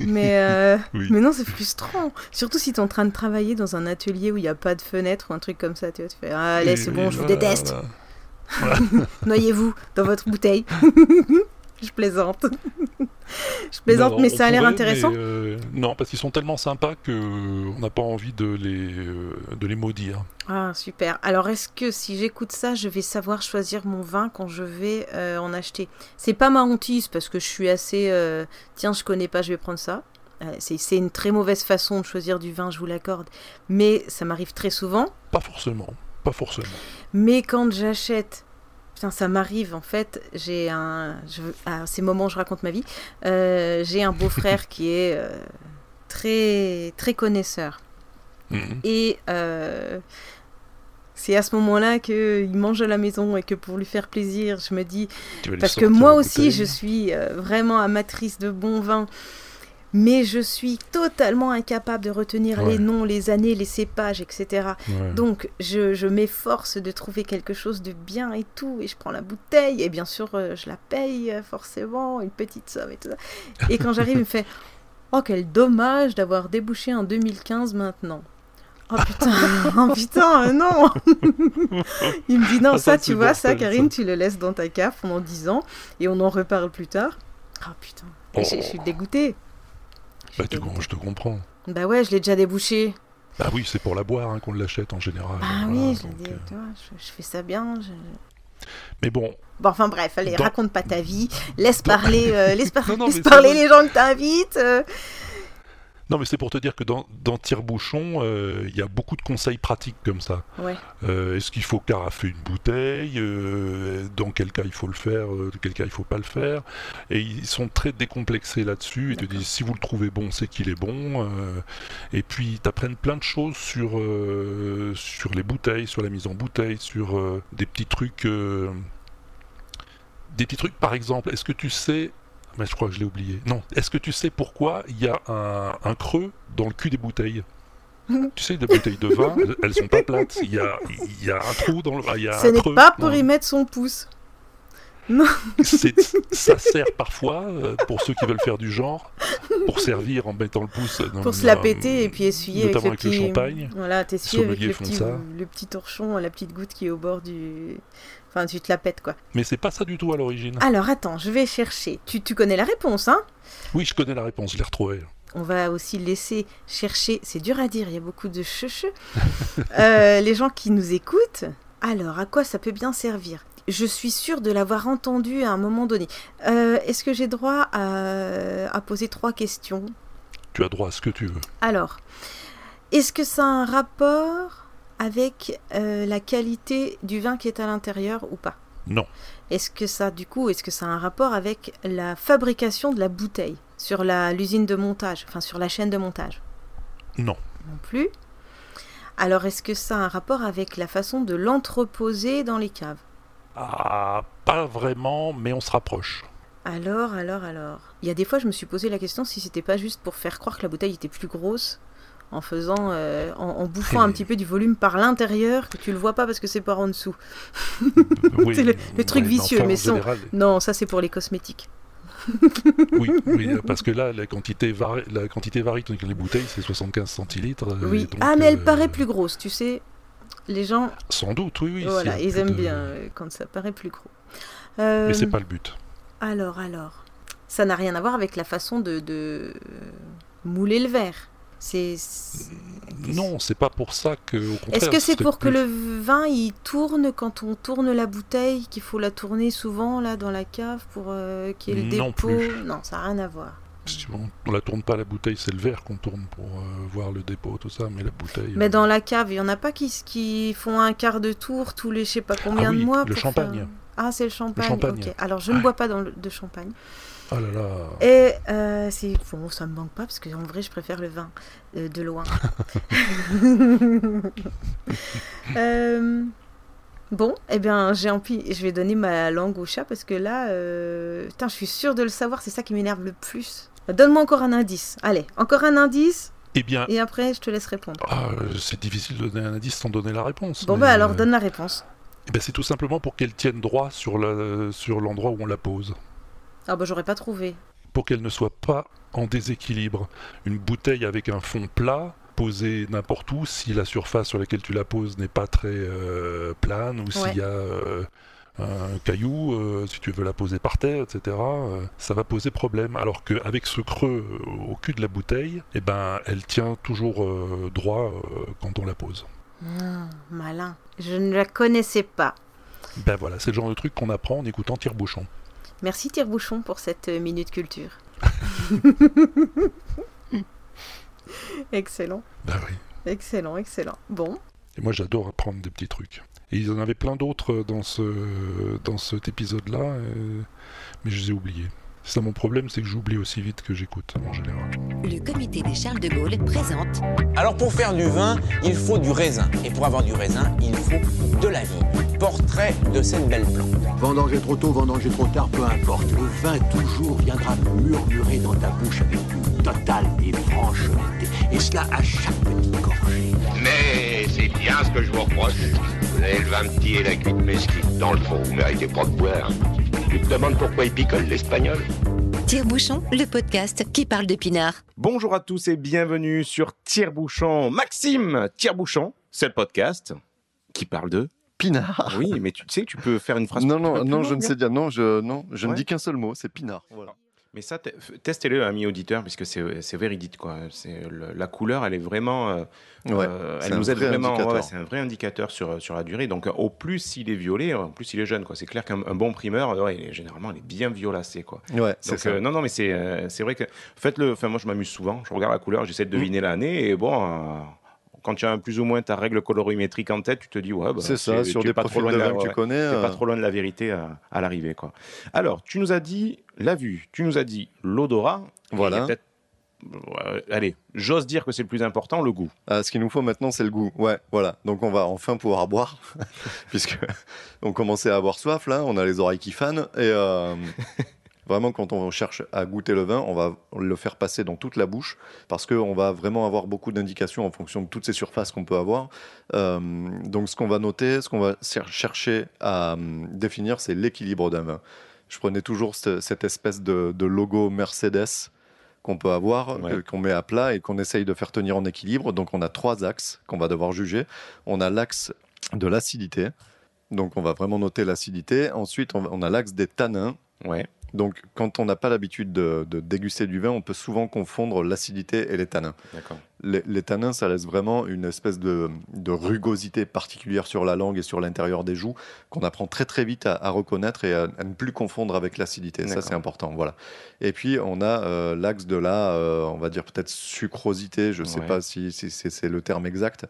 Mais, euh, mais non, c'est frustrant. Surtout si t'es en train de travailler dans un atelier où il n'y a pas de fenêtre ou un truc comme ça. Tu, vois, tu fais ah, Allez, c'est bon, je vous déteste. Noyez-vous dans votre bouteille. je plaisante. je plaisante, mais ça a l'air intéressant. Euh, non, parce qu'ils sont tellement sympas que on n'a pas envie de les, euh, de les maudire. Ah, super. Alors, est-ce que si j'écoute ça, je vais savoir choisir mon vin quand je vais euh, en acheter? C'est pas ma hantise, parce que je suis assez. Tiens, je connais pas, je vais prendre ça. C'est une très mauvaise façon de choisir du vin, je vous l'accorde. Mais ça m'arrive très souvent. Pas forcément. Pas forcément. Mais quand j'achète ça m'arrive en fait. J'ai un. à ces moments, je raconte ma vie. Euh, j'ai un beau-frère qui est euh, très, très connaisseur. Mhm. Et euh, c'est à ce moment-là qu'il mange à la maison et que pour lui faire plaisir, je me dis. Parce que moi aussi, je suis vraiment amatrice de bon vin mais je suis totalement incapable de retenir les noms, les années, les cépages, etc. Donc je, m'efforce de trouver quelque chose de bien et tout, et je prends la bouteille, et bien sûr euh, je la paye euh, forcément, une petite somme et tout ça. Et quand j'arrive, il me fait Oh quel dommage d'avoir débouché en 2015 maintenant. Oh putain, oh putain, euh, non Il me dit non, ah, ça, tu vois, ça, Karine, tu le laisses dans ta cave pendant 10 ans et on en reparle plus tard. Oh putain, je suis dégoûtée. Bah, tu, je te comprends. Bah ouais, je l'ai déjà débouché. Bah oui, c'est pour la boire hein, qu'on l'achète en général. Ah oui, je, euh, je, fais ça bien. Mais bon. Bon, enfin bref, allez, raconte pas ta vie. Laisse parler, euh, laisse, parler les gens que t'invites. Euh. Non, mais c'est pour te dire que dans, dans Tire-Bouchon, euh, il y a beaucoup de conseils pratiques comme ça. Euh, est-ce qu'il faut carafer une bouteille euh, Dans quel cas il faut le faire Dans quel cas il faut pas le faire Et ils sont très décomplexés là-dessus. Ils te disent si vous le trouvez bon, c'est qu'il est bon. et puis, ils t'apprennent plein de choses sur, sur les bouteilles, sur la mise en bouteille, sur des petits trucs. des petits trucs, par exemple, est-ce que tu sais mais je crois que je l'ai oublié. Non. Est-ce que tu sais pourquoi il y a un, creux dans le cul des bouteilles? Tu sais, des bouteilles de vin, elles sont pas plates. Il y a, il y a un trou dans le. Il y a Ce n'est pas pour y mettre son pouce. Non. ça sert parfois, euh, pour ceux qui veulent faire du genre, pour servir en mettant le pouce dans Pour se la péter et puis essuyer avec, le, petit... champagne. Voilà, t'essuyer avec le petit, le petit torchon, la petite goutte qui est au bord du, Enfin, tu te la pètes, quoi. Mais c'est pas ça du tout à l'origine. Alors, attends, je vais chercher. Tu, tu connais la réponse, hein? Oui, je connais la réponse, je l'ai retrouvée. On va aussi laisser chercher, c'est dur à dire, il y a beaucoup de cheveux. euh, les gens qui nous écoutent. Alors, à quoi ça peut bien servir? Je suis sûre de l'avoir entendu à un moment donné. Euh, est-ce que j'ai droit à, à poser trois questions? Tu as droit à ce que tu veux. Alors, est-ce que ça a un rapport avec euh, la qualité du vin qui est à l'intérieur ou pas? Non. Est-ce que ça, du coup, est-ce que ça a un rapport avec la fabrication de la bouteille sur l'usine de montage, enfin sur la chaîne de montage? Non. Non plus. Alors, est-ce que ça a un rapport avec la façon de l'entreposer dans les caves? Ah, pas vraiment, mais on se rapproche. Alors, alors, alors. Il y a des fois, je me suis posé la question si c'était pas juste pour faire croire que la bouteille était plus grosse en faisant, euh, en, bouffant un petit peu du volume par l'intérieur que tu le vois pas parce que c'est par en dessous. c'est le, truc vicieux, mais sans... non, ça c'est pour les cosmétiques. oui, parce que là, la quantité, varie, la quantité varie, que les bouteilles, c'est 75 centilitres. Euh, oui, ah, mais elle euh, paraît plus grosse, tu sais. Les gens. Sans doute, oui, oui. Voilà, ils aiment bien quand ça paraît plus gros. Mais c'est pas le but. Alors, alors. Ça n'a rien à voir avec la façon de, de mouler le verre. C'est non, c'est pas pour ça que. Est-ce que c'est pour que le vin il tourne quand on tourne la bouteille qu'il faut la tourner souvent là dans la cave pour euh, qu'il y ait le non dépôt plus. Non, ça n'a rien à voir. On, la tourne pas la bouteille, c'est le verre qu'on tourne pour euh, voir le dépôt, tout ça, mais la bouteille. Mais euh, dans la cave, il y en a pas qui, qui font un quart de tour tous les je sais pas combien ah de mois. Le champagne. Ah, c'est le champagne. champagne. Ok. Alors, je ne bois pas dans le- de champagne. Oh là là. Et euh, c'est bon, ça me manque pas parce que en vrai, je préfère le vin euh, de loin. Euh, bon, eh bien, j'ai envie, je vais donner ma langue au chat parce que là, euh, putain, je suis sûre de le savoir. C'est ça qui m'énerve le plus. Donne-moi encore un indice. Allez, encore un indice Eh bien, et après, je te laisse répondre. ah, c'est difficile de donner un indice sans donner la réponse. Bon, mais, bah alors, euh, donne la réponse. eh ben, c'est tout simplement pour qu'elle tienne droit sur la- sur l'endroit où on la pose. Ah, bah, j'aurais pas trouvé. Pour qu'elle ne soit pas en déséquilibre. Une bouteille avec un fond plat, posée n'importe où, si la surface sur laquelle tu la poses n'est pas très euh, plane, ou Ouais. s'il y a euh, un caillou, euh, si tu veux la poser par terre, etc., ça va poser problème. Alors qu'avec ce creux au cul de la bouteille, eh ben, elle tient toujours droit quand on la pose. Ah, malin. Je ne la connaissais pas. Ben voilà, c'est le genre de truc qu'on apprend en écoutant Tire-Bouchon. Merci Tire-Bouchon pour cette euh, minute culture. excellent, Ben oui. excellent, excellent. Bon, Et moi, j'adore apprendre des petits trucs. Et ils en avaient plein d'autres dans, ce, dans cet épisode-là, euh, mais je les ai oubliés. Ça, mon problème, c'est que j'oublie aussi vite que j'écoute, en général. Le comité des Charles de Gaulle présente Alors pour faire du vin, il faut du raisin. Et pour avoir du raisin, il faut de la vie. Portrait de cette belle plante. Vendanger trop tôt, vendanger trop tard, peu importe. Le vin toujours viendra murmurer dans ta bouche avec une totale et franche. Et cela à chaque petite gorgée. Mais c'est bien ce que je vous reproche. Vous avez le vin petit et la cuite mesquite. Dans le fond, vous méritez pas de boire. Tu te demandes pourquoi il picole l'espagnol Tire-Bouchon, le podcast qui parle de pinard. Bonjour à tous et bienvenue sur Tire-Bouchon. Maxime Tire-Bouchon, c'est le podcast qui parle de Pinard. Oui, mais tu sais, tu peux faire une phrase. Non, non, non, je ne sais dire. Non, je, non, je ne dis qu'un seul mot, c'est Pinard. Voilà. Mais ça, testez-le, ami auditeur, puisque c'est véridique. Quoi. C'est le- la couleur, elle est vraiment. euh, Ouais, euh, elle nous aide vrai vraiment. ouais, c'est un vrai indicateur sur, sur la durée. Donc, au plus il est violet, en plus il est jeune. quoi. C'est clair qu'un un bon primeur, ouais, il est- généralement, il est bien violacé. Quoi. Donc, ça. euh, non, non, mais c'est vrai que. Faites-le. Enfin, moi, je m'amuse souvent. Je regarde la couleur, j'essaie de deviner l'année. Et bon. Quand tu as plus ou moins ta règle colorimétrique en tête, tu te dis ouais, bah, C'est ça, sur des pas trop profils loin de la- que tu connais, euh. pas trop loin de la vérité à, à l'arrivée quoi. Alors, tu nous as dit la vue, tu nous as dit l'odorat. Voilà. euh, allez, j'ose dire que c'est le plus important, le goût. Ah, ce qu'il nous faut maintenant, c'est le goût. Ouais, voilà. Donc on va enfin pouvoir boire, puisque on commençait à avoir soif là, on a les oreilles qui fanent et euh, vraiment quand on cherche à goûter le vin, on va le faire passer dans toute la bouche parce qu'on va vraiment avoir beaucoup d'indications en fonction de toutes ces surfaces qu'on peut avoir. Euh, donc ce qu'on va noter, ce qu'on va chercher à hum, définir, c'est l'équilibre d'un vin. Je prenais toujours ce- cette espèce de, de logo Mercedes qu'on peut avoir, Ouais. euh, qu'on met à plat et qu'on essaye de faire tenir en équilibre. Donc on a trois axes qu'on va devoir juger. On a l'axe de l'acidité. Donc on va vraiment noter l'acidité. Ensuite, on, on a l'axe des tanins. Ouais. Donc quand on n'a pas l'habitude de, de déguster du vin, on peut souvent confondre l'acidité et les tanins. Les, les tanins, ça laisse vraiment une espèce de, de rugosité particulière sur la langue et sur l'intérieur des joues qu'on apprend très très vite à, à reconnaître et à, à ne plus confondre avec l'acidité. Ça, c'est important. Voilà. Et puis, on a euh, l'axe de la, euh, on va dire peut-être sucrosité. Je ne sais Ouais. pas si, si c'est c'est le terme exact.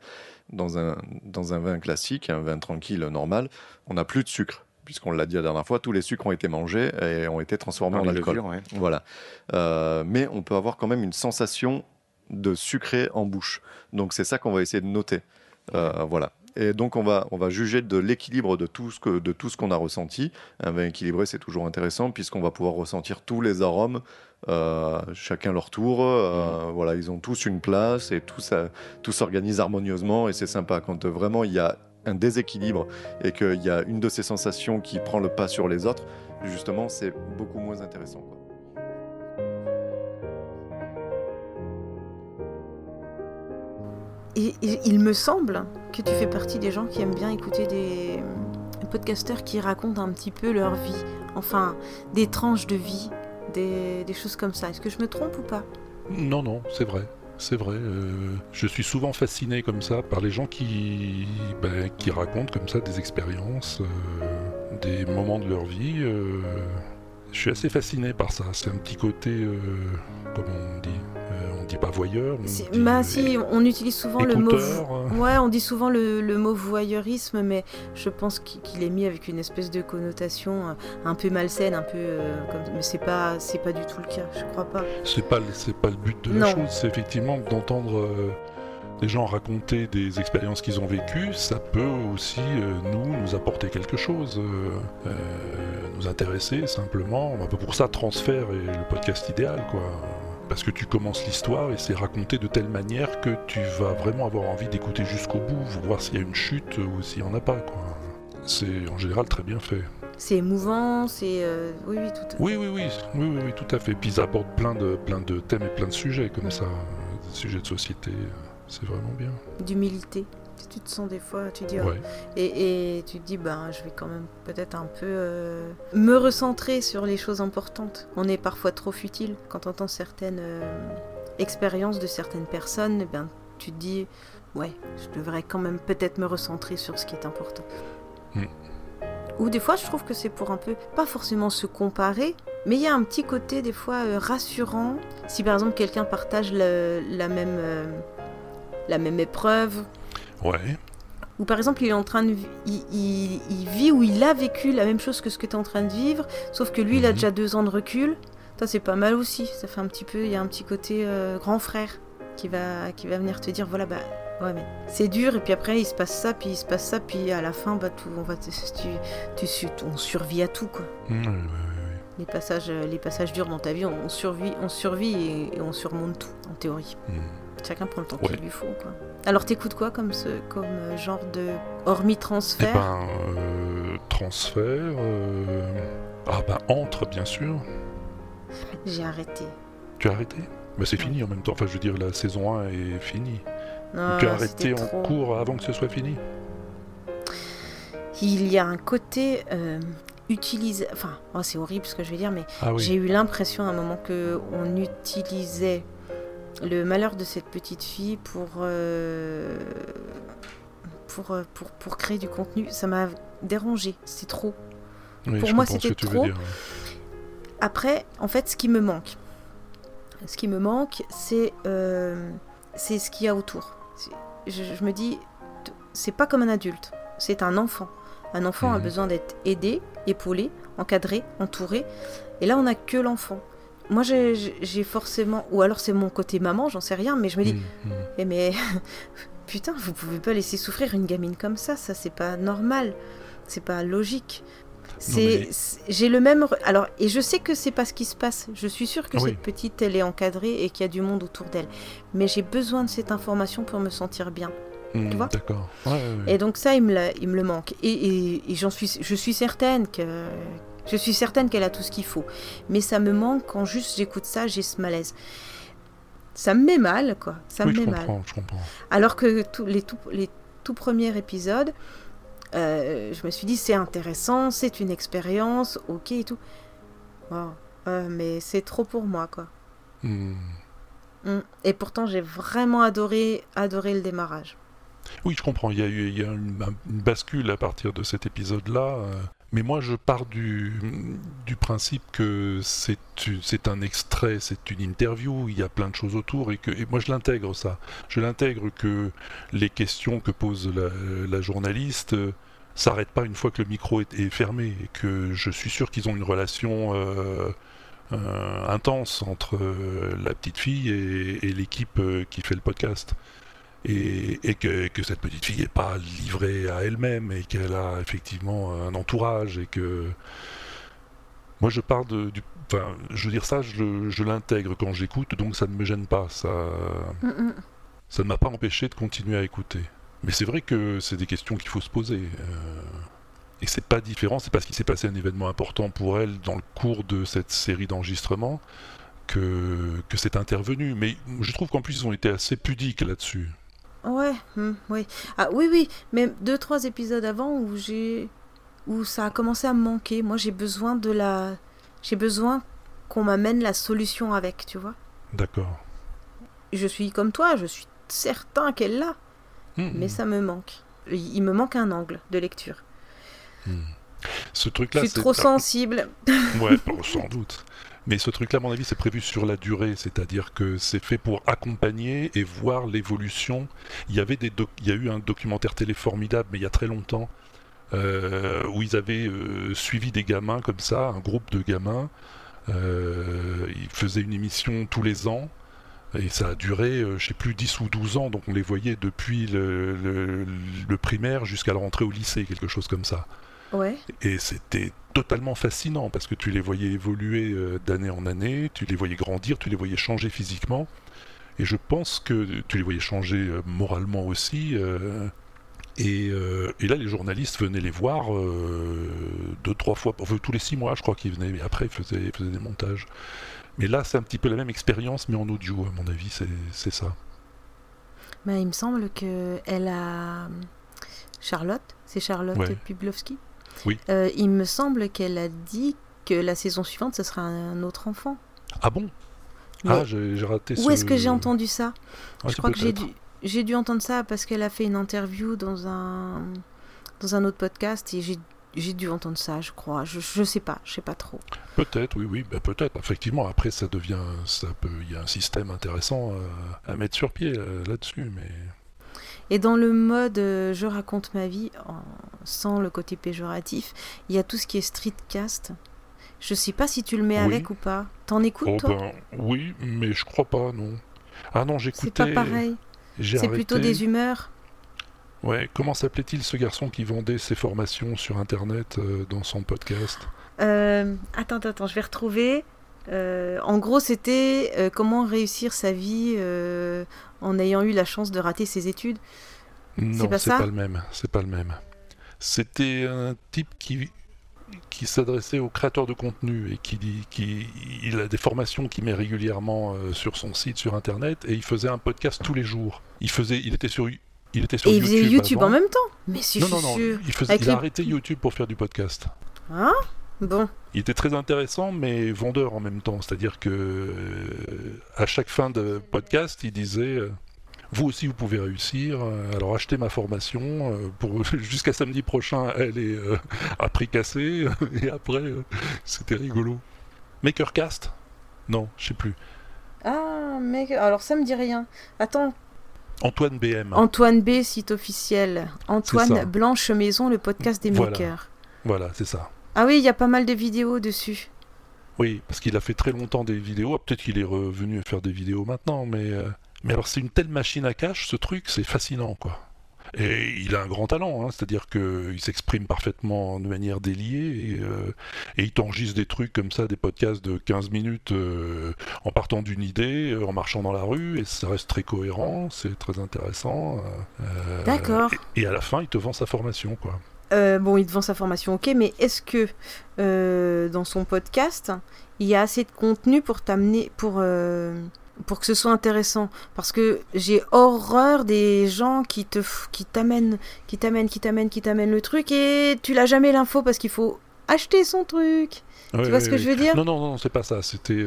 Dans un, dans un vin classique, un vin tranquille, normal, on n'a plus de sucre. Puisqu'on l'a dit la dernière fois, tous les sucres ont été mangés et ont été transformés Par en alcool. levures, ouais. Voilà. Euh, mais on peut avoir quand même une sensation de sucré en bouche. Donc c'est ça qu'on va essayer de noter. Euh, voilà. Et donc on va, on va juger de l'équilibre de tout ce que de tout ce qu'on a ressenti. Un vin équilibré, c'est toujours intéressant puisqu'on va pouvoir ressentir tous les arômes, euh, chacun leur tour. Euh, Voilà, ils ont tous une place et tout ça, tout s'organise harmonieusement et c'est sympa quand vraiment il y a un déséquilibre et qu'il y a une de ces sensations qui prend le pas sur les autres. Justement, c'est beaucoup moins intéressant. quoi. Et- et- il me semble que tu fais partie des gens qui aiment bien écouter des podcasteurs qui racontent un petit peu leur vie, enfin des tranches de vie, des, des choses comme ça. Est-ce que je me trompe ou pas? Non, non, c'est vrai. C'est vrai. euh, je suis souvent fasciné comme ça par les gens qui, ben, qui racontent comme ça des expériences, euh, des moments de leur vie. euh, je suis assez fasciné par ça. C'est un petit côté, comment on dit? Dit pas voyeur. On dit, bah euh, si, on utilise souvent le mot. euh. Ouais, on dit souvent le, le mot voyeurisme, mais je pense qu'il est mis avec une espèce de connotation euh, un peu malsaine, un peu euh, comme. Mais c'est pas, c'est pas du tout le cas, je crois pas. C'est pas, c'est pas le but de la chose, c'est effectivement d'entendre euh, des gens raconter des expériences qu'ils ont vécues. Ça peut aussi, euh, nous, nous apporter quelque chose, nous intéresser simplement. Un peu pour ça, Transfert est le podcast idéal, quoi. Parce que tu commences l'histoire et c'est raconté de telle manière que tu vas vraiment avoir envie d'écouter jusqu'au bout, voir s'il y a une chute ou s'il n'y en a pas, quoi. C'est en général très bien fait. C'est émouvant, c'est. euh, Oui, oui, tout à fait. Oui, oui, oui, oui, oui, oui, tout à fait. Puis ils abordent plein de, plein de thèmes et plein de sujets comme ça, euh, des sujets de société. euh, C'est vraiment bien. D'humilité. Tu te sens des fois, tu dis. oh. Ouais. Et, et tu te dis, ben, je vais quand même peut-être un peu euh, me recentrer sur les choses importantes. On est parfois trop futile quand on entend certaines euh, expériences de certaines personnes. eh Ben, tu te dis, ouais, je devrais quand même peut-être me recentrer sur ce qui est important. Mm. Ou des fois, je trouve que c'est pour un peu, pas forcément se comparer, mais il y a un petit côté des fois euh, rassurant. Si par exemple quelqu'un partage le- la même, la même épreuve, Ouais. ou par exemple il est en train de, il, il- il vit ou il a vécu la même chose que ce que tu es en train de vivre, sauf que lui il a déjà deux ans de recul. Ça c'est pas mal aussi. Ça fait un petit peu, il y a un petit côté euh, grand frère qui va, qui va venir te dire voilà bah ouais mais c'est dur et puis après il se passe ça puis il se passe ça puis à la fin bah tout on va te- tu, tu, su- on survit à tout quoi. Mm, ouais, ouais, ouais. Les passages, euh, les passages durs dans ta vie, on survit, on survit et, et on surmonte tout, en théorie. Mm. Chacun prend le temps qu'il lui faut, quoi. Alors t'écoutes quoi comme, ce, comme euh, genre de... Hormis Eh transfert ben, euh, transfert. euh, Ah bah entre, bien sûr. J'ai arrêté. Tu as arrêté? Bah c'est fini en même temps. Enfin, je veux dire, la saison 1 est finie. Ah, tu as arrêté en trop. cours avant que ce soit fini Il y a un côté euh, utilisé... Enfin, oh, c'est horrible ce que je vais dire, mais Ah oui. j'ai eu l'impression à un moment que on utilisait le malheur de cette petite fille pour... euh, Pour, euh, pour, pour créer du contenu, ça m'a dérangé, c'est trop. Oui, pour moi, c'était trop. dire. Après, en fait, ce qui me manque, ce qui me manque, c'est euh, c'est ce qu'il y a autour. Je, je me dis, c'est pas comme un adulte, c'est un enfant. Un enfant a Mhm. besoin d'être aidé, épaulé, encadré, entouré. Et là, on n'a que l'enfant. Moi, j'ai forcément, ou alors c'est mon côté maman, j'en sais rien, mais je me dis, Mm, eh mais putain, vous pouvez pas laisser souffrir une gamine comme ça, ça c'est pas normal, c'est pas logique. C'est, j'ai le même, alors et je sais que c'est pas ce qui se passe. Je suis sûre que Oui. cette petite elle est encadrée et qu'il y a du monde autour d'elle, mais j'ai besoin de cette information pour me sentir bien. Mm, tu vois D'accord. Ouais, ouais, ouais. Et donc ça, il me, il me le manque. Et, et- et j'en suis, je suis certaine que, je suis certaine qu'elle a tout ce qu'il faut. Mais ça me manque quand juste j'écoute ça, j'ai ce malaise. Ça me met mal, quoi. Ça oui, me je met mal. comprends, je comprends. Alors que les, tout, les tout premiers épisodes, euh, je me suis dit c'est intéressant, c'est une expérience, ok et tout. Wow. Euh, mais c'est trop pour moi, quoi. Mm. Mm. Et pourtant, j'ai vraiment adoré, adoré le démarrage. Oui, je comprends. Il y a eu il y a une, une bascule à partir de cet épisode-là. Mais moi, je pars du, du principe que c'est un extrait, c'est une interview, il y a plein de choses autour, et que et moi, je l'intègre, ça. Je l'intègre que les questions que pose la, journaliste euh, s'arrêtent pas une fois que le micro est, fermé, et que je suis sûr qu'ils ont une relation euh, euh, intense entre la petite fille et, l'équipe qui fait le podcast et, et que, que cette petite fille n'est pas livrée à elle-même et qu'elle a effectivement un entourage et que moi je pars de du enfin je veux dire ça je, l'intègre quand j'écoute donc ça ne me gêne pas ça Mm, mm. ça ne m'a pas empêché de continuer à écouter. Mais c'est vrai que c'est des questions qu'il faut se poser euh, et c'est pas différent c'est parce qu'il s'est passé un événement important pour elle dans le cours de cette série d'enregistrements que, que c'est intervenu. Mais je trouve qu'en plus ils ont été assez pudiques là-dessus Ouais, hmm, oui. Ah oui, oui, mais deux, trois épisodes avant où j'ai. où ça a commencé à me manquer. Moi, j'ai besoin de la. J'ai besoin qu'on m'amène la solution avec, tu vois. d'accord Je suis comme toi, je suis certain qu'elle l'a. Hmm. Mais ça me manque. Il me manque un angle de lecture. ce Je truc là suis trop sensible. Ouais, sans doute. Mais ce truc-là, à mon avis, c'est prévu sur la durée, c'est-à-dire que c'est fait pour accompagner et voir l'évolution. Il y avait il y a eu un documentaire télé formidable, mais il y a très longtemps, euh, où ils avaient euh, suivi des gamins comme ça, un groupe de gamins. Euh, ils faisaient une émission tous les ans. Et ça a duré, je sais plus, 10 ou 12 ans, donc on les voyait depuis le, le- le primaire jusqu'à la rentrée au lycée, quelque chose comme ça. Ouais. Et c'était totalement fascinant parce que tu les voyais évoluer euh, d'année en année, tu les voyais grandir, tu les voyais changer physiquement. Et je pense que tu les voyais changer euh, moralement aussi. euh, et, euh, et là, les journalistes venaient les voir euh, deux, trois fois, enfin, tous les six mois, je crois qu'ils venaient. Mais après, ils faisaient, ils faisaient des montages. Mais là, c'est un petit peu la même expérience, mais en audio, à mon avis, c'est c'est ça. Bah, il me semble que elle a Charlotte, c'est Charlotte Ouais. Publowski? Oui. Euh, il me semble qu'elle a dit que la saison suivante, ce sera un autre enfant. Ah bon? Mais Ah, j'ai raté Où ce- est-ce que j'ai entendu ça? Ah, Je crois que j'ai dû, j'ai dû entendre ça parce qu'elle a fait une interview dans un, dans un autre podcast et j'ai, j'ai dû entendre ça, je crois. Je, je sais pas, je sais pas trop. Peut-être, oui, oui, bah, peut-être. Effectivement, après, ça devient, ça peut, il y a un système intéressant euh, à mettre sur pied euh, là-dessus, mais Et dans le mode euh, je raconte ma vie, en- sans le côté péjoratif, il y a tout ce qui est streetcast. Je sais pas si tu le mets Oui. avec ou pas. T'en écoutes oh, toi ben, oui, mais je crois pas, non. Ah non, C'est j'écoutais. pas pareil. j'ai C'est plutôt des humeurs. Ouais, comment s'appelait-il ce garçon qui vendait ses formations sur Internet euh, dans son podcast? Euh, attends, attends, je vais retrouver. Euh, en gros, c'était euh, comment réussir sa vie euh, en ayant eu la chance de rater ses études. Non, pas c'est ça pas le même. C'est pas le même. C'était un type qui qui s'adressait aux créateurs de contenu et qui dit qui il a des formations qu'il met régulièrement sur son site sur internet et il faisait un podcast tous les jours. Il faisait il était sur il était sur Et il YouTube. faisait YouTube avant. en même temps. Mais si non, je non, suis non, sûre. il, faisait, il a arrêté YouTube pour faire du podcast. Hein? Bon. Il était très intéressant, mais vendeur en même temps. C'est-à-dire que euh, à chaque fin de podcast, il disait euh, Vous aussi, vous pouvez réussir. euh, Alors achetez ma formation. euh, pour Jusqu'à samedi prochain, elle est à prix cassé. Et après, c'était rigolo. Makercast? Non, je sais plus. Ah, mec, alors ça me dit rien. Attends, Antoine BM. Antoine B, site officiel. Antoine Blanche Maison, le podcast des Voilà. makers. Voilà, c'est ça. Ah oui, il y a pas mal de vidéos dessus. Oui, parce qu'il a fait très longtemps des vidéos. Ah, Peut-être qu'il est revenu faire des vidéos maintenant, mais, euh, mais alors c'est une telle machine à cash, ce truc, c'est fascinant, quoi. Et il a un grand talent, hein, c'est-à-dire qu'il s'exprime parfaitement de manière déliée et, euh, et il t'enregistre des trucs comme ça, des podcasts de 15 minutes euh, en partant d'une idée, en marchant dans la rue, et ça reste très cohérent, c'est très intéressant. euh, D'accord. Et, et à la fin, il te vend sa formation, quoi. Euh, bon, il te vend sa formation, ok, mais est-ce que euh, dans son podcast, il y a assez de contenu pour t'amener, pour, euh, pour que ce soit intéressant? Parce que j'ai horreur des gens qui te, qui t'amènent, qui t'amènent, qui t'amènent, qui t'amènent le truc et tu l'as jamais l'info parce qu'il faut acheter son truc. Tu vois ce que je veux dire? Non, non, non, c'est pas ça. C'était.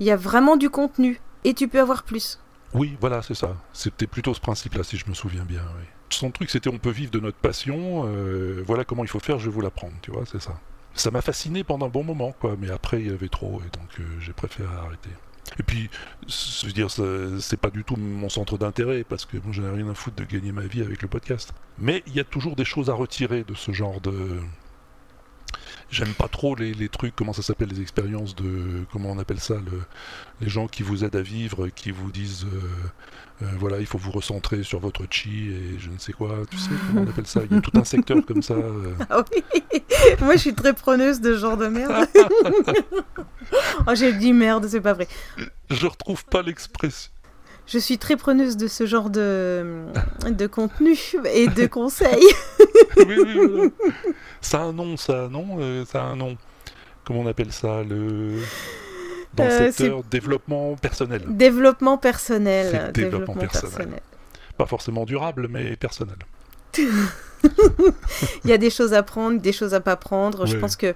Il y a vraiment du contenu et tu peux avoir plus. Oui, voilà, c'est ça. C'était plutôt ce principe-là, si je me souviens bien. oui. Son truc, c'était on peut vivre de notre passion. euh, voilà comment il faut faire. Je vais vous l'apprendre. Tu vois, c'est ça. Ça m'a fasciné pendant un bon moment, quoi. Mais après, il y avait trop, et donc euh, j'ai préféré arrêter. Et puis, dire, c'est pas du tout mon centre d'intérêt parce que bon, j'en ai rien à foutre de gagner ma vie avec le podcast. Mais il y a toujours des choses à retirer de ce genre de. J'aime pas trop les, les trucs, comment ça s'appelle, les expériences de. Comment on appelle ça le, Les gens qui vous aident à vivre, qui vous disent. euh, euh, voilà, il faut vous recentrer sur votre chi et je ne sais quoi. Tu sais comment on appelle ça? Il y a tout un secteur comme ça. euh. Ah oui Moi, je suis très preneuse de ce genre de merde. oh, j'ai dit merde, c'est pas vrai. Je retrouve pas l'expression. Je suis très preneuse de ce genre de, de contenu et de conseils. oui, oui, voilà. Ça a un nom, ça, non Euh, Ça a un nom. Comment on appelle ça le... Dans Euh, le secteur c'est- développement personnel. Développement personnel. Développement personnel. Pas forcément durable, mais personnel. Il y a des choses à prendre, des choses à pas prendre. Je pense que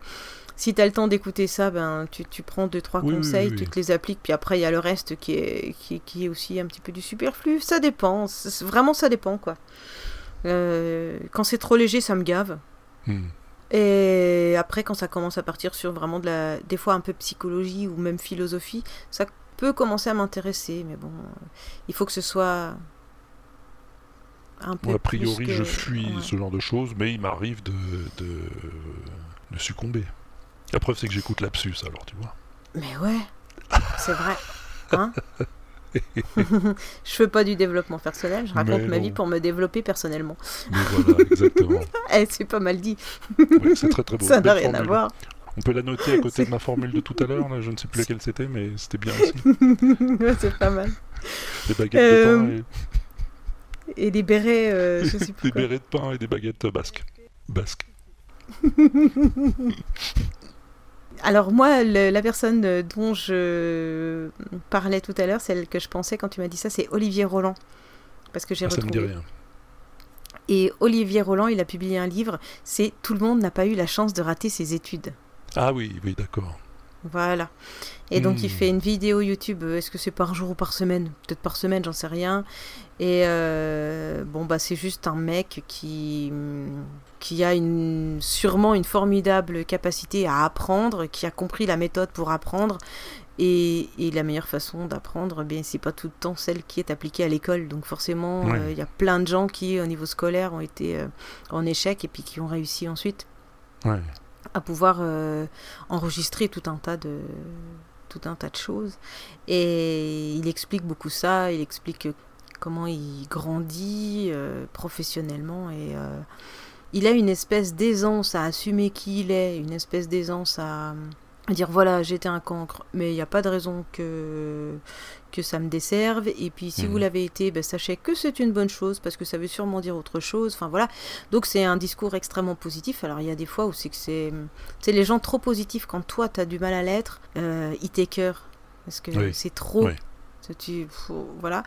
si tu as le temps d'écouter ça, ben, tu, tu prends deux, trois Oui, oui, conseils, oui, tu oui. te les appliques, puis après, il y a le reste qui est, qui, qui est aussi un petit peu du superflu. Ça dépend. Vraiment, ça dépend, quoi. Euh, quand c'est trop léger, ça me gave. Hmm. Et après, quand ça commence à partir sur vraiment de la, des fois un peu psychologie ou même philosophie, ça peut commencer à m'intéresser. Mais bon, il faut que ce soit un peu. A priori, que- je fuis ouais. ce genre de choses, mais il m'arrive de, de, de succomber. La preuve, c'est que j'écoute Lapsus, alors tu vois. Mais ouais, c'est vrai. Hein je fais pas du développement personnel, je raconte Mais ma non. vie pour me développer personnellement. Mais voilà, exactement. Eh, c'est pas mal dit. Ouais, c'est très très beau. Ça n'a rien à voir. On peut la noter à côté de ma formule de tout à l'heure, je ne sais plus laquelle c'était, mais c'était bien aussi. Ouais, c'est pas mal. Baguettes Euh, de pain Et des bérets, euh, je sais plus des quoi. bérets de pain et des baguettes basques. Basques. Alors moi, le- la personne euh, dont je parlais tout à l'heure, celle que je pensais quand tu m'as dit ça, c'est Olivier Roland. Parce que j'ai Ah, ça me dit retrouvé. rien. Et Olivier Roland, il a publié un livre, c'est Tout le monde n'a pas eu la chance de rater ses études. Ah oui, oui, d'accord. Voilà. Et donc il Hmm. fait une vidéo YouTube, euh, est-ce que c'est par jour ou par semaine? Peut-être par semaine, j'en sais rien. Et euh, bon, bah c'est juste un mec qui, qui a une, sûrement une formidable capacité à apprendre, qui a compris la méthode pour apprendre. Et, et la meilleure façon d'apprendre, ben, c'est pas tout le temps celle qui est appliquée à l'école. Donc forcément, Ouais. euh, il y a plein de gens qui, au niveau scolaire, ont été euh, en échec et puis qui ont réussi ensuite Ouais. à pouvoir euh, enregistrer tout un tas de tout un tas de choses. Et il explique beaucoup ça il explique comment il grandit euh, professionnellement et euh, il a une espèce d'aisance à assumer qui il est une espèce d'aisance à, à dire voilà j'étais un cancre mais il n'y a pas de raison que que ça me desserve et puis si Mhm. vous l'avez été ben, sachez que c'est une bonne chose parce que ça veut sûrement dire autre chose enfin voilà donc c'est un discours extrêmement positif alors il y a des fois où c'est que c'est c'est les gens trop positifs quand toi tu as du mal à l'être euh, ils t'écœurent parce que Oui. c'est trop Oui. Tu voilà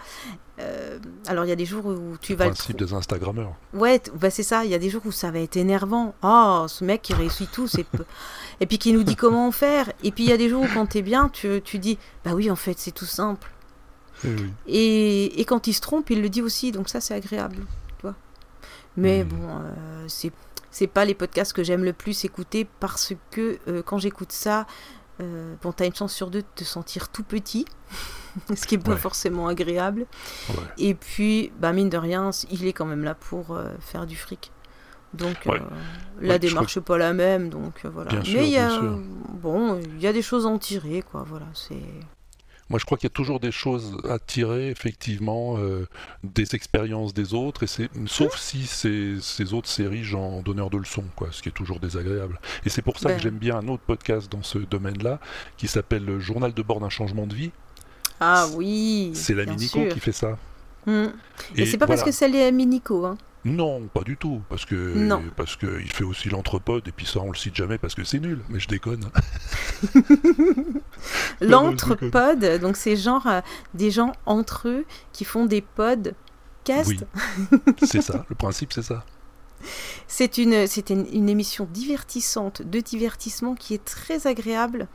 Euh, alors il y a des jours où tu Le vas le principe des Instagrammeurs. Ouais, t- bah c'est ça. Il y a des jours où ça va être énervant. Oh, ce mec qui réussit tout, c'est peu- et puis qui nous dit comment faire. Et puis il y a des jours où quand t'es bien, tu, tu dis bah oui, en fait, c'est tout simple. Eh oui. Et, et quand il se trompe, il le dit aussi. Donc ça, c'est agréable, tu vois. Mais Hmm. bon, euh, c'est c'est pas les podcasts que j'aime le plus écouter parce que euh, quand j'écoute ça, euh, bon, t'as une chance sur deux de te sentir tout petit, ce qui est pas Ouais. forcément agréable. Ouais. Et puis, bah, mine de rien, il est quand même là pour euh, faire du fric. Donc, Ouais. la démarche n'est pas la même, donc voilà. Bien Mais il y a, bon, il y a des choses à en tirer, quoi. Voilà, c'est. Moi, je crois qu'il y a toujours des choses à tirer, effectivement, euh, des expériences des autres, et c'est sauf si ces, ces autres s'érigent en donneurs de leçons, quoi, ce qui est toujours désagréable. Et c'est pour ça Ben. que j'aime bien un autre podcast dans ce domaine-là, qui s'appelle le Journal de bord d'un changement de vie. Ah oui. C'est la Minico sûr. qui fait ça. Hmm. Et Et c'est pas parce que c'est les Minico, hein. Non, pas du tout, parce que Non. parce que il fait aussi l'entrepode, et puis ça on le cite jamais parce que c'est nul, mais je déconne. L'entrepode, donc c'est genre euh, des gens entre eux qui font des podcasts. Oui, c'est ça, le principe c'est ça. C'est une, c'est une, une émission divertissante, de divertissement qui est très agréable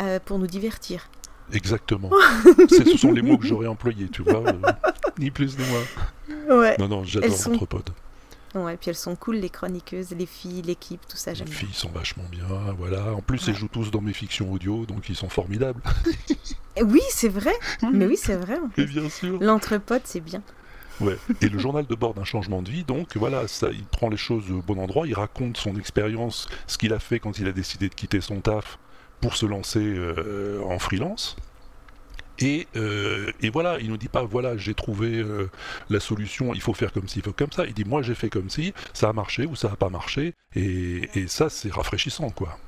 euh, pour nous divertir. Exactement. Ce sont les mots que j'aurais employés, tu vois, euh, ni plus ni moins. Ouais. Non, non, Elles j'adore sont- l'entrepode. Ouais, puis elles sont cool, les chroniqueuses, les filles, l'équipe, tout ça, Les j'aime bien. filles sont vachement bien, voilà. En plus, Ouais. ils jouent tous dans mes fictions audio, donc ils sont formidables. Et Oui, c'est vrai. Mais oui, c'est vrai. Et bien sûr. L'entrepode, c'est bien. Ouais. Et le journal de bord d'un changement de vie, donc voilà, ça, il prend les choses au bon endroit, il raconte son expérience, ce qu'il a fait quand il a décidé de quitter son taf pour se lancer euh, en freelance. Et, euh, et voilà, il nous dit pas, voilà, j'ai trouvé euh, la solution, il faut faire comme ci, il faut comme ça. Il dit, moi j'ai fait comme ci, ça a marché ou ça n'a pas marché. Et, et ça, c'est rafraîchissant, quoi.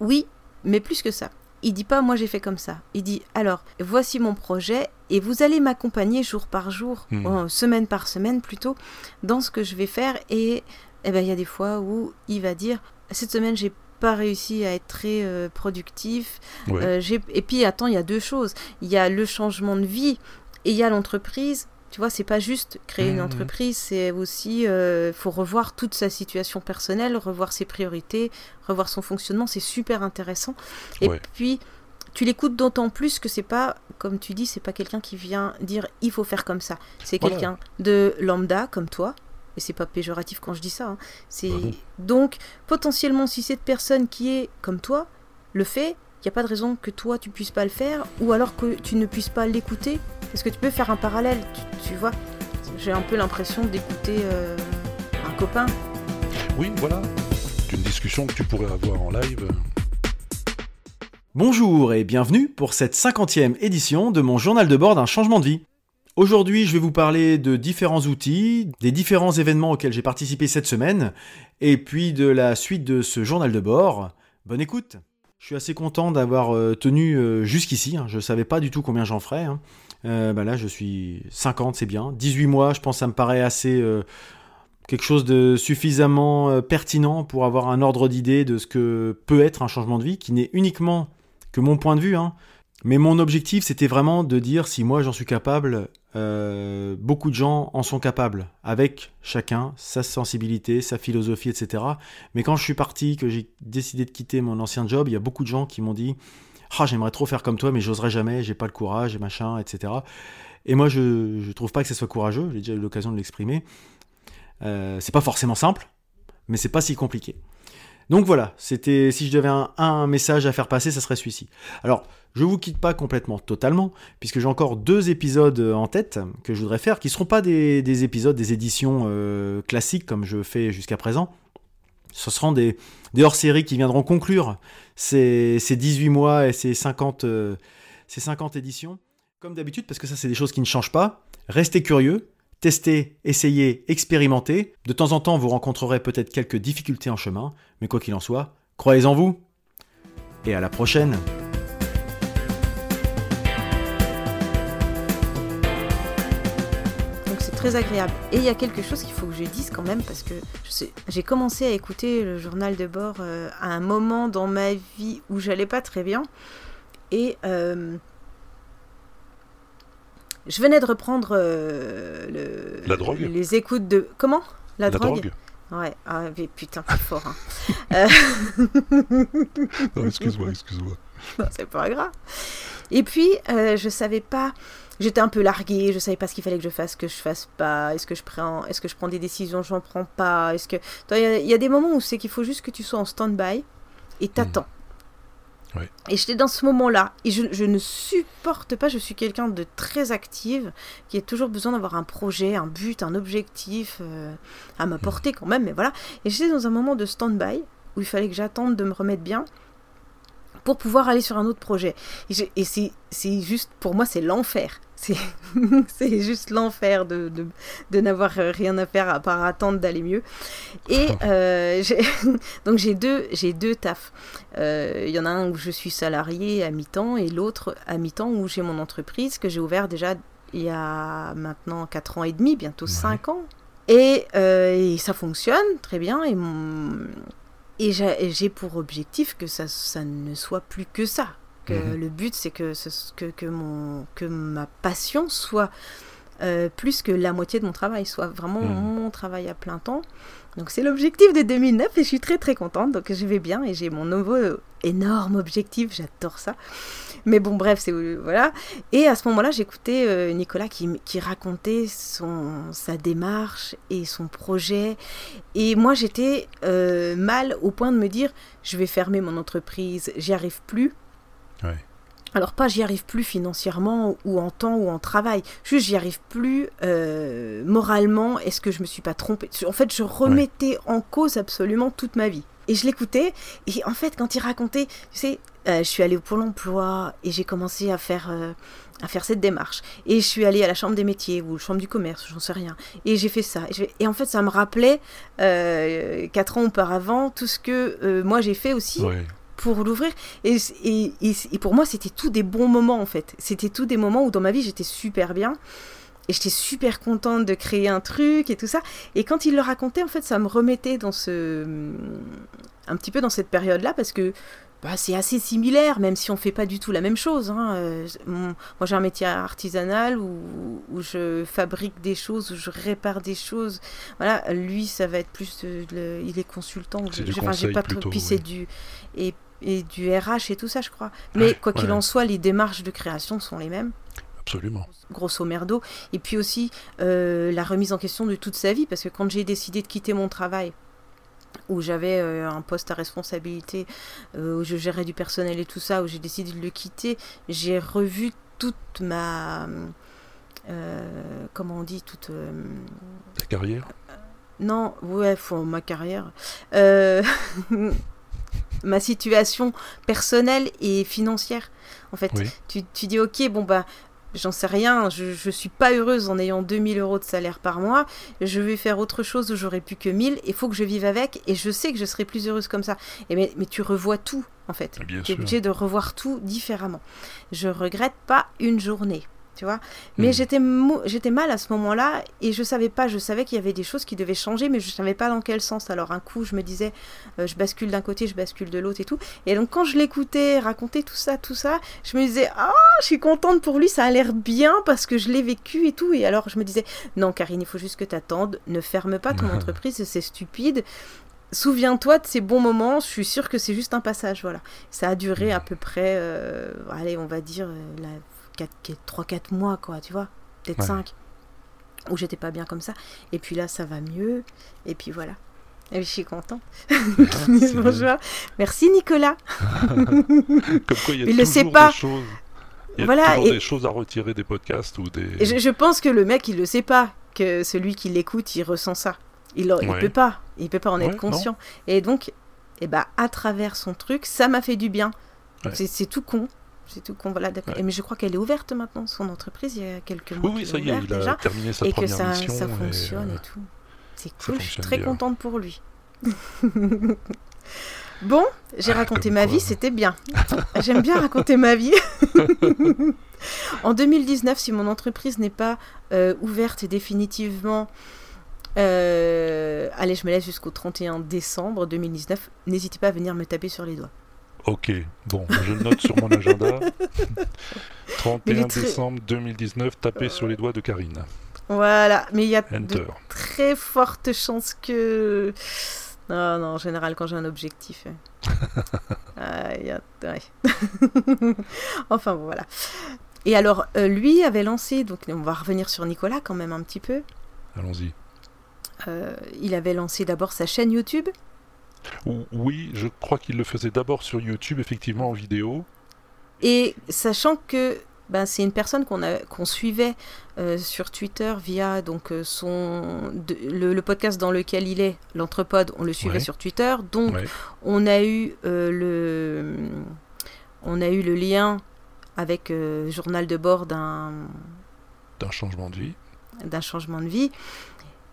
Oui, mais plus que ça. Il dit pas moi j'ai fait comme ça. Il dit alors voici mon projet et vous allez m'accompagner jour par jour, Hmm. euh, semaine par semaine plutôt, dans ce que je vais faire. Et eh ben il y a des fois où il va dire cette semaine j'ai pas réussi à être très euh, productif. Ouais. Euh, j'ai- et puis attends il y a deux choses. Il y a le changement de vie et il y a l'entreprise. Tu vois, c'est pas juste créer une Mhm. entreprise, c'est aussi euh, faut revoir toute sa situation personnelle, revoir ses priorités, revoir son fonctionnement, c'est super intéressant. Et Ouais. puis tu l'écoutes d'autant plus que c'est pas, comme tu dis, c'est pas quelqu'un qui vient dire il faut faire comme ça. C'est Voilà. quelqu'un de lambda comme toi Et c'est pas péjoratif quand je dis ça. hein. C'est Bah donc potentiellement si cette personne qui est comme toi le fait, il n'y a pas de raison que toi tu puisses pas le faire, ou alors que tu ne puisses pas l'écouter, parce que tu peux faire un parallèle. Tu, tu vois, j'ai un peu l'impression d'écouter euh, un copain. Oui, voilà. C'est une discussion que tu pourrais avoir en live. Bonjour et bienvenue pour cette 50e édition de mon journal de bord d'un changement de vie. Aujourd'hui, je vais vous parler de différents outils, des différents événements auxquels j'ai participé cette semaine, et puis de la suite de ce journal de bord. Bonne écoute Je suis assez content d'avoir euh, tenu euh, jusqu'ici, hein. je ne savais pas du tout combien j'en ferais. hein. Euh, bah là, je suis 50, c'est bien. 18 mois, je pense que ça me paraît assez... quelque chose de suffisamment pertinent pour avoir un ordre d'idée de ce que peut être un changement de vie, qui n'est uniquement que mon point de vue. hein. Mais mon objectif, c'était vraiment de dire si moi j'en suis capable, euh, beaucoup de gens en sont capables, avec chacun sa sensibilité, sa philosophie, etc. Mais quand je suis parti, que j'ai décidé de quitter mon ancien job, il y a beaucoup de gens qui m'ont dit Ah, j'aimerais trop faire comme toi, mais j'oserais jamais, j'ai pas le courage, et machin, etc. Et moi, je, je trouve pas que ce soit courageux, j'ai déjà eu l'occasion de l'exprimer. Euh, c'est pas forcément simple, mais c'est pas si compliqué. Donc voilà, c'était si je devais un, message à faire passer, ça serait celui-ci. Alors, je vous quitte pas complètement totalement, puisque j'ai encore deux épisodes en tête que je voudrais faire, qui seront pas des, des épisodes, des éditions euh, classiques comme je fais jusqu'à présent. Ce seront des, hors-séries qui viendront conclure ces, ces 18 mois et ces 50, euh, ces 50 éditions. Comme d'habitude, parce que ça c'est des choses qui ne changent pas, restez curieux, testez, essayez, expérimentez. De temps en temps, vous rencontrerez peut-être quelques difficultés en chemin, mais quoi qu'il en soit, croyez en vous. Et à la prochaine Donc c'est très agréable. Et il y a quelque chose qu'il faut que je dise quand même parce que j'ai commencé à écouter le journal de bord euh, à un moment dans ma vie où j'allais pas très bien. Et euh, je venais de reprendre euh, le- La drogue les écoutes de... Comment? La, La drogue, drogue Ouais, ah, mais putain, c'est fort. hein. Euh, Non, excuse-moi, excuse-moi. non, c'est pas grave. Et puis, euh, je savais pas. J'étais un peu larguée, je savais pas ce qu'il fallait que je fasse, que je fasse pas. Est-ce que je prends, est-ce que je prends des décisions, j'en prends pas. Est-ce que, il y a- il y, a des moments où c'est qu'il faut juste que tu sois en stand-by et t'attends. Ouais. Et j'étais dans ce moment-là. Et je, je ne supporte pas, je suis quelqu'un de très active, qui a toujours besoin d'avoir un projet, un but, un objectif euh, à m'apporter quand même. Mais voilà. Et j'étais dans un moment de stand-by où il fallait que j'attende de me remettre bien pour pouvoir aller sur un autre projet. Et, et c'est juste, pour moi, c'est l'enfer. C'est, juste l'enfer de, de, de n'avoir euh, rien à faire à part attendre d'aller mieux. Et euh, donc j'ai deux, j'ai deux tafs. Euh, Il y en a un où je suis salarié à mi-temps et l'autre à mi-temps où j'ai mon entreprise que j'ai ouvert déjà il y a maintenant 4 ans et demi, bientôt 5 ans. Et, euh, et ça fonctionne très bien. Et, mon- et j'ai pour objectif que ça, ça ne soit plus que ça. Que Mhm. le but, c'est que, que, que, mon, que ma passion soit euh, plus que la moitié de mon travail, soit vraiment Mhm. mon travail à plein temps. Donc c'est l'objectif de 2009 et je suis très très contente. Donc je vais bien et j'ai mon nouveau euh, énorme objectif, j'adore ça. Mais bon, bref, c'est voilà. Et à ce moment-là, j'écoutais euh, Nicolas qui, qui racontait son, sa démarche et son projet. Et moi, j'étais euh, mal au point de me dire je vais fermer mon entreprise, j'y arrive plus. Ouais. Alors pas j'y arrive plus financièrement ou en temps ou en travail, juste j'y arrive plus euh, moralement, est-ce que je me suis pas trompée? En fait je remettais en cause absolument toute ma vie. Et je l'écoutais, et en fait quand il racontait, tu sais, euh, je suis allée au Pôle emploi et j'ai commencé à faire, euh, à faire cette démarche. Et je suis allée à la Chambre des métiers ou la Chambre du commerce, j'en sais rien. Et j'ai fait ça. Et, en fait ça me rappelait, quatre ans auparavant, tout ce que moi j'ai fait aussi Ouais. Pour l'ouvrir. Et, et, pour moi, c'était tout des bons moments, en fait. C'était tout des moments où dans ma vie, j'étais super bien. Et j'étais super contente de créer un truc et tout ça. Et quand il le racontait, en fait, ça me remettait dans ce... un petit peu dans cette période-là, parce que bah, c'est assez similaire, même si on fait pas du tout la même chose. hein. Euh, mon- moi, j'ai un métier artisanal où, où je fabrique des choses, où je répare des choses. Voilà, lui, ça va être plus... de- le- il est consultant. C'est Je- du enfin, j'ai conseil pas trop- plutôt, Puis c'est oui. du... Et, et du RH et tout ça, je crois. Mais quoi qu'il ouais. en soit, les démarches de création sont les mêmes. Absolument. grosso merdo. Et puis aussi euh, la remise en question de toute sa vie, parce que quand j'ai décidé de quitter mon travail, où j'avais euh, un poste à responsabilité, euh, où je gérais du personnel et tout ça, où j'ai décidé de le quitter, j'ai revu toute ma... comment on dit toute... Ta carrière? Non, ouais, faut ma carrière. Ma situation personnelle et financière. En fait, Oui. tu, tu dis, ok, bon, bah, j'en sais rien, je, je suis pas heureuse en ayant 2000 euros de salaire par mois, je vais faire autre chose où j'aurai plus que 1000, il faut que je vive avec, et je sais que je serai plus heureuse comme ça. Et mais, mais tu revois tout, en fait. Bien Tu es sûr. obligé de revoir tout différemment. Je regrette pas une journée. Tu vois. Mais j'étais mou- j'étais mal à ce moment-là et je savais pas je savais qu'il y avait des choses qui devaient changer mais je savais pas dans quel sens. Alors un coup je me disais euh, je bascule d'un côté je bascule de l'autre et tout. Et donc quand je l'écoutais raconter tout ça tout ça je me disais ah je suis contente pour lui ça a l'air bien parce que je l'ai vécu et tout. Et alors je me disais non Karine il faut juste que t'attendes ne ferme pas ton entreprise c'est stupide. Souviens-toi de ces bons moments, je suis sûre que c'est juste un passage, voilà. Ça a duré à peu près, euh, allez, on va dire, euh, la 3-4 mois, quoi, tu vois, peut-être Ouais. 5, où j'étais pas bien comme ça. Et puis là, ça va mieux, et puis voilà. Et je suis contente. c'est Bonjour. Merci Nicolas. Comme quoi, il y a Il le sait pas. des choses. Il y a Voilà, toujours et- des choses à retirer des podcasts ou des. Je, je pense que le mec, il le sait pas, que celui qui l'écoute, il ressent ça. Il, il Ouais. peut pas, il peut pas en Ouais, être conscient. Et donc, eh ben, à travers son truc, ça m'a fait du bien. Ouais. C'est tout con. C'est tout con, voilà, d'accord. Et Mais je crois qu'elle est ouverte maintenant, son entreprise, il y a quelques mois. Oui, oui, ça y est, il a déjà, terminé sa et que ça, mission ça et, fonctionne euh, et tout. C'est cool, je suis très bien. contente pour lui. bon, j'ai raconté comme ma quoi. vie, c'était bien. J'aime bien raconter ma vie. en 2019, si mon entreprise n'est pas euh, ouverte définitivement, euh, allez, je me laisse jusqu'au 31 décembre 2019, n'hésitez pas à venir me taper sur les doigts. Ok, bon, je le note sur mon agenda. Mais 31 les très- décembre 2019, tapez sur les doigts de Karine. Voilà, mais il y a de très fortes chances que... Non, non, en général, quand j'ai un objectif... ah, il y a- ouais. enfin, bon, voilà. Et alors, euh, lui avait lancé, donc on va revenir sur Nicolas quand même un petit peu. Allons-y. Euh, il avait lancé d'abord sa chaîne YouTube. Ou- Oui, je crois qu'il le faisait d'abord sur YouTube, effectivement, en vidéo. Et sachant que ben, c'est une personne qu'on suivait euh, sur Twitter via donc, euh, son, de- le, le podcast dans lequel il est, l'Entrepode, on le suivait Ouais. sur Twitter. Donc Ouais. on, a eu, euh, le, on a eu le lien avec journal de bord d'un D'un changement de vie. d'un changement de vie.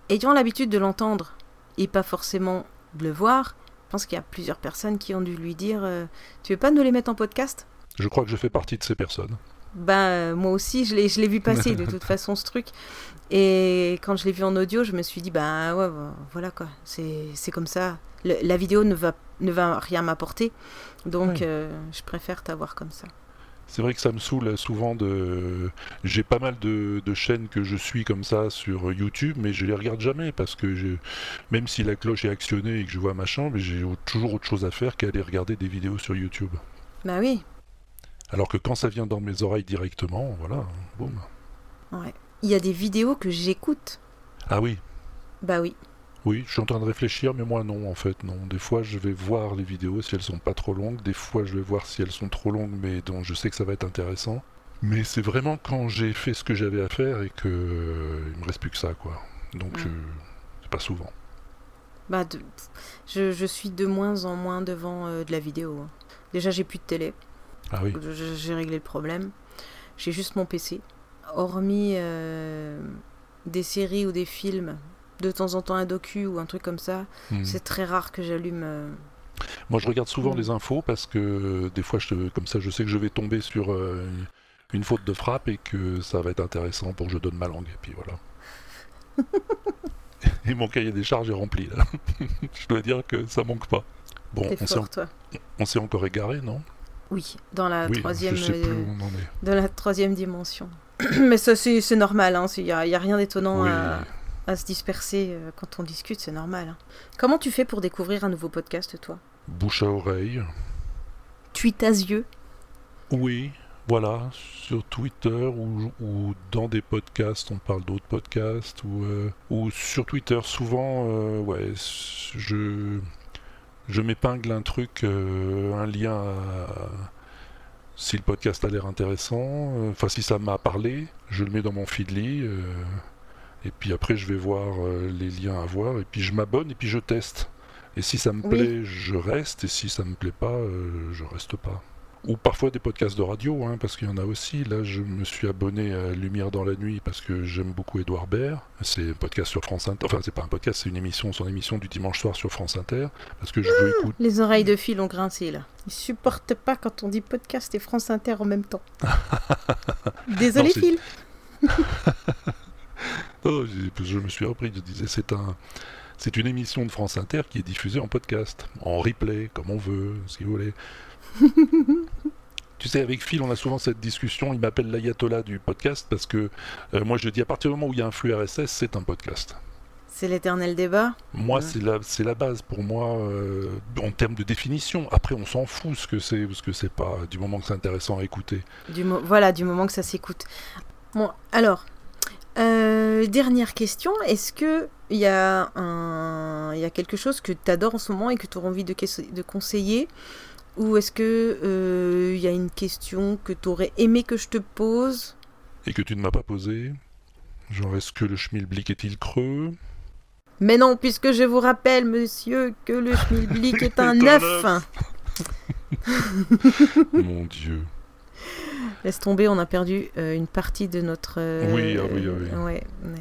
Ayant l'habitude de l'entendre et pas forcément le voir, je pense qu'il y a plusieurs personnes qui ont dû lui dire euh, Tu veux pas nous les mettre en podcast? Je crois que je fais partie de ces personnes. Ben, euh, moi aussi, je l'ai, je l'ai vu passer de toute façon ce truc. Et quand je l'ai vu en audio, je me suis dit, ben ouais, voilà quoi, c'est, c'est comme ça. Le- la vidéo ne va, ne va rien m'apporter. Donc, euh, je préfère t'avoir comme ça. C'est vrai que ça me saoule souvent de. J'ai pas mal de, de chaînes que je suis comme ça sur YouTube, mais je les regarde jamais parce que je... même si la cloche est actionnée et que je vois machin, mais j'ai toujours autre chose à faire qu'aller regarder des vidéos sur YouTube. Bah oui, Alors que quand ça vient dans mes oreilles directement, voilà, boum. ouais. Il y a des vidéos que j'écoute. Ah oui, Bah oui. Oui, je suis en train de réfléchir, mais moi non, en fait, non. Des fois, je vais voir les vidéos si elles sont pas trop longues, des fois, je vais voir si elles sont trop longues, mais dont je sais que ça va être intéressant. Mais c'est vraiment quand j'ai fait ce que j'avais à faire et que euh, il me reste plus que ça, quoi. Donc, Ouais. euh, c'est pas souvent. Bah, de- je, je suis de moins en moins devant euh, de la vidéo. hein. Déjà, j'ai plus de télé. Ah oui. J'ai réglé le problème. J'ai juste mon PC. Hormis euh, des séries ou des films, de temps en temps un docu ou un truc comme ça, Mhm. c'est très rare que j'allume. euh, Moi, je regarde souvent les infos parce que euh, des fois, je, comme ça, je sais que je vais tomber sur euh, une faute de frappe et que ça va être intéressant pour que je donne ma langue. Et puis voilà. et mon cahier des charges est rempli là. je dois dire que ça manque pas. Bon, on s'est, on encore égaré, non? Oui, dans la Oui, troisième, euh, dans la troisième dimension. Mais ça, c'est normal. Il n'y a, rien d'étonnant Oui. à, à se disperser euh, quand on discute, c'est normal. hein. Comment tu fais pour découvrir un nouveau podcast, toi? Bouche à oreille. Tu tas yeux Oui, Voilà, sur Twitter ou, ou dans des podcasts, on parle d'autres podcasts, ou, euh, ou sur Twitter, souvent, euh, ouais, je, je m'épingle un truc, euh, un lien à, si le podcast a l'air intéressant, enfin si ça m'a parlé, je le mets dans mon feedly, et puis après je vais voir euh, les liens à voir, et puis je m'abonne, et puis je teste. Et si ça me Oui. plaît, je reste, et si ça me plaît pas, euh, je reste pas. Ou parfois des podcasts de radio, hein, parce qu'il y en a aussi. Là, je me suis abonné à Lumière dans la nuit parce que j'aime beaucoup Édouard Baird. C'est un podcast sur France Inter. Enfin, c'est pas un podcast, c'est une émission, son émission du dimanche soir sur France Inter. Parce que je veux écouter. Les oreilles de fil ont grincé là. Ils supportent pas quand on dit podcast et France Inter en même temps. Désolé Non, Phil. Oh, je me suis repris, je disais, c'est un. C'est une émission de France Inter qui est diffusée en podcast, en replay, comme on veut, si vous voulez. Tu sais, avec Phil, on a souvent cette discussion. Il m'appelle l'ayatollah du podcast parce que euh, moi, je dis à partir du moment où il y a un flux RSS, c'est un podcast. C'est l'éternel débat? Moi, c'est la, la base pour moi euh, en termes de définition. Après, on s'en fout ce que c'est ou ce que c'est pas, du moment que c'est intéressant à écouter. Du voilà, du moment que ça s'écoute. Bon, alors, euh, dernière question. Est-ce que il y, a un... il y a quelque chose que tu adores en ce moment et que tu auras envie de, conseiller? Ou est-ce que euh, il y a une question que tu aurais aimé que je te pose? Et que tu ne m'as pas posé. Genre, est-ce que le schmilblick est-il creux? Mais non, puisque je vous rappelle, monsieur, que le schmilblick Est un œuf. Mon Dieu. Laisse tomber, on a perdu euh, une partie de notre. euh, Oui, ah oui, ah oui. ouais, ouais,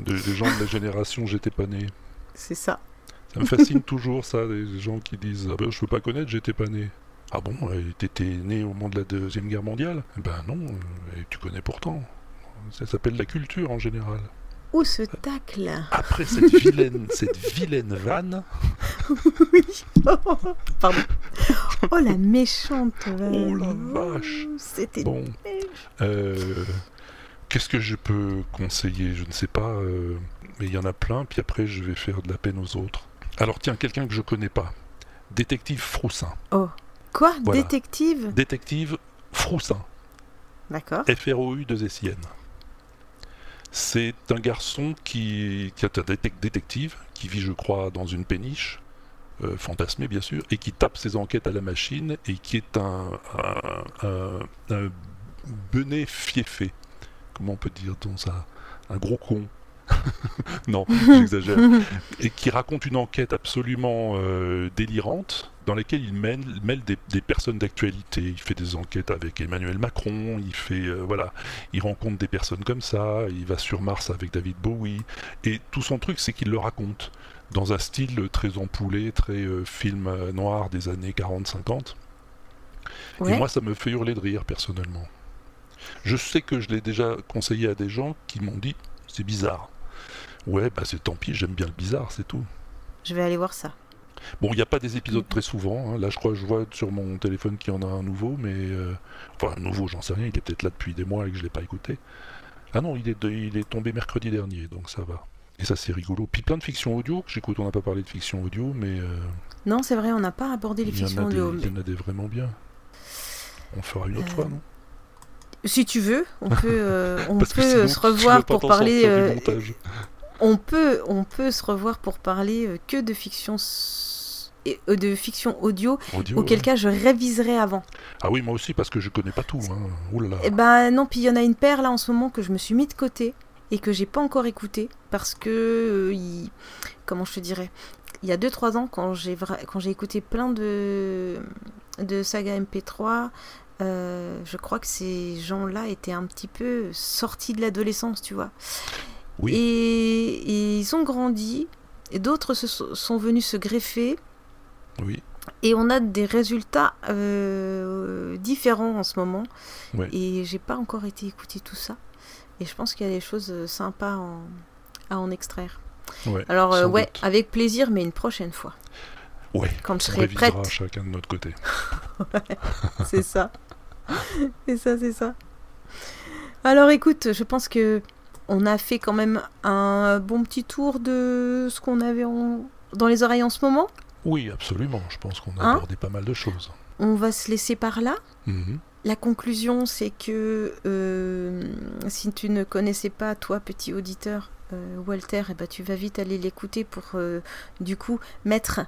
De- des gens de la génération j'étais pas né. c'est ça. Ça me fascine toujours ça, des gens qui disent Ah ben je peux pas connaître, j'étais pas né. Ah bon, t'étais né au moment de la Deuxième Guerre mondiale? Eh Ben non, euh, et tu connais pourtant. Ça s'appelle la culture en général. Où ce tacle Après cette vilaine, cette vilaine vanne, Oui. Pardon. Oh la méchante. oh la vache C'était. Bon, euh, qu'est-ce que je peux conseiller? Je ne sais pas, euh, mais il y en a plein, puis après je vais faire de la peine aux autres. Alors tiens, quelqu'un que je connais pas. Détective Froussin. Oh. Quoi? Voilà. Détective? Détective Froussin. D'accord. FROU 2 SIN. C'est un garçon qui, est un détec- détective, qui vit, je crois, dans une péniche, euh, fantasmée bien sûr, et qui tape ses enquêtes à la machine, et qui est un, un, un, un benet fiefé. Comment on peut dire dans ça Un gros con? non, j'exagère. Et qui raconte une enquête absolument euh, délirante dans laquelle il mêle, mêle des, des personnes d'actualité. Il fait des enquêtes avec Emmanuel Macron, il fait euh, voilà, il rencontre des personnes comme ça, il va sur Mars avec David Bowie, et tout son truc c'est qu'il le raconte dans un style très empoulé, très euh, film noir des années 40-50. Ouais. Et moi ça me fait hurler de rire personnellement. Je sais que je l'ai déjà conseillé à des gens qui m'ont dit c'est bizarre. Ouais, bah c'est tant pis, j'aime bien le bizarre, c'est tout. Je vais aller voir ça. Bon, il n'y a pas des épisodes très souvent. hein. Là, je crois que je vois sur mon téléphone qu'il y en a un nouveau, mais. euh, Enfin, un nouveau, j'en sais rien. Il est peut-être là depuis des mois et que je ne l'ai pas écouté. Ah non, il est, de- il est tombé mercredi dernier, donc ça va. Et ça, c'est rigolo. Puis plein de fiction audio que j'écoute. On n'a pas parlé de fiction audio, mais. euh, Non, c'est vrai, on n'a pas abordé les fictions audio. il y en a des vraiment bien. On fera une autre Euh, fois, non? Si tu veux, on peut, on peut sinon, se revoir pour parler. On peut, on peut se revoir pour parler euh, que de fiction euh, de fiction audio. Audio, auquel ouais. cas, je réviserai avant. Ah oui, moi aussi, parce que je connais pas tout. Hein. Ouh là là. Eh ben non, puis il y en a une paire là en ce moment que je me suis mis de côté et que j'ai pas encore écouté parce que euh, comment je te dirais il y a 2-3 ans quand j'ai vra- écouté plein de de saga MP3 euh, je crois que ces gens-là étaient un petit peu sortis de l'adolescence tu vois Oui. et, et ils ont grandi et d'autres sont venus se greffer Oui. et on a des résultats euh, différents en ce moment. Ouais. Et j'ai pas encore été écouter tout ça. Et je pense qu'il y a des choses euh, sympas en- à en extraire. Ouais, Alors, euh, ouais, doute. avec plaisir, mais une prochaine fois. Ouais, Quand je serai prête. chacun de notre côté. c'est ça. c'est ça, c'est ça. Alors écoute, je pense que on a fait quand même un bon petit tour de ce qu'on avait en- dans les oreilles en ce moment. Oui, absolument. Je pense qu'on a Hein abordé pas mal de choses. On va se laisser par là. Mhm. La conclusion, c'est que euh, si tu ne connaissais pas, toi, petit auditeur, euh, Walter, eh ben, tu vas vite aller l'écouter pour, euh, du coup, mettre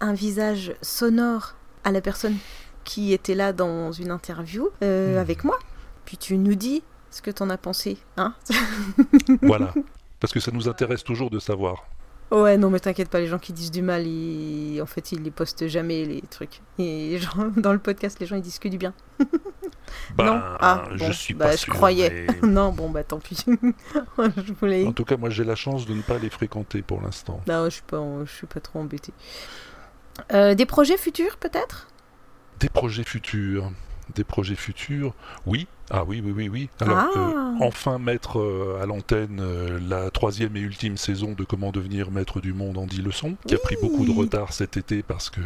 un visage sonore à la personne qui était là dans une interview euh, avec moi. Puis tu nous dis ce que t'en as pensé, hein Voilà. Parce que ça nous intéresse toujours de savoir. Ouais, non, mais t'inquiète pas, les gens qui disent du mal, ils... en fait, ils les postent jamais, les trucs. Et genre, dans le podcast, les gens, ils disent que du bien. Ben, non Ah, je suis bah, pas je sûr, croyais. mais- non, bon, bah tant pis. je voulais... En tout cas, moi j'ai la chance de ne pas les fréquenter pour l'instant. Non, je suis pas, je suis pas trop embêtée. Euh, des projets futurs, peut-être? Des projets futurs. Des projets futurs, oui. Ah oui, oui, oui, oui. Alors, Ah. euh, enfin mettre euh, à l'antenne euh, la troisième et ultime saison de Comment devenir maître du monde en 10 leçons, qui a pris beaucoup de retard cet été parce que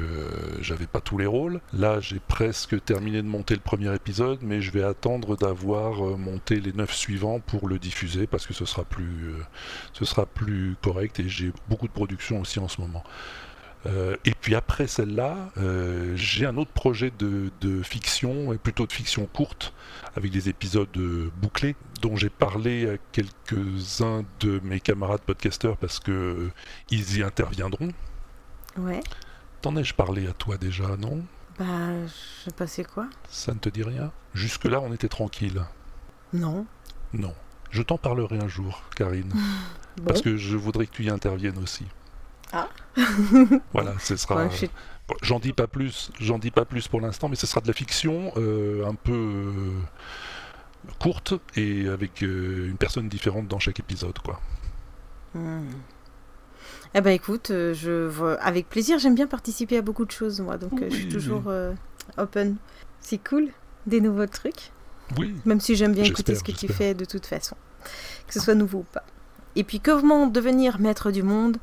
j'avais pas tous les rôles. Là, j'ai presque terminé de monter le premier épisode, mais je vais attendre d'avoir monté les neuf suivants pour le diffuser parce que ce sera plus, ce sera plus correct et j'ai beaucoup de production aussi en ce moment. Euh, et puis après celle-là, euh, j'ai un autre projet de, de fiction, et plutôt de fiction courte, avec des épisodes euh, bouclés, dont j'ai parlé à quelques-uns de mes camarades podcasteurs parce que ils y interviendront. Ouais. T'en ai-je parlé à toi déjà, non? Bah, je sais pas c'est quoi. Ça ne te dit rien? Jusque-là, on était tranquille. Non. Non. Je t'en parlerai un jour, Karine. Bon. Parce que je voudrais que tu y interviennes aussi. Ah. Voilà, ce sera. Ouais, je sais- Bon, J'en dis pas plus, j'en dis pas plus pour l'instant, mais ce sera de la fiction euh, un peu euh, courte et avec euh, une personne différente dans chaque épisode, quoi. Hmm. Eh ben écoute, je vois avec plaisir. J'aime bien participer à beaucoup de choses moi, donc euh, je suis toujours euh, open. C'est cool, des nouveaux trucs. Oui. Même si j'aime bien écouter ce que tu fais de toute façon, que ce soit nouveau ou pas. Et puis comment devenir maître du monde?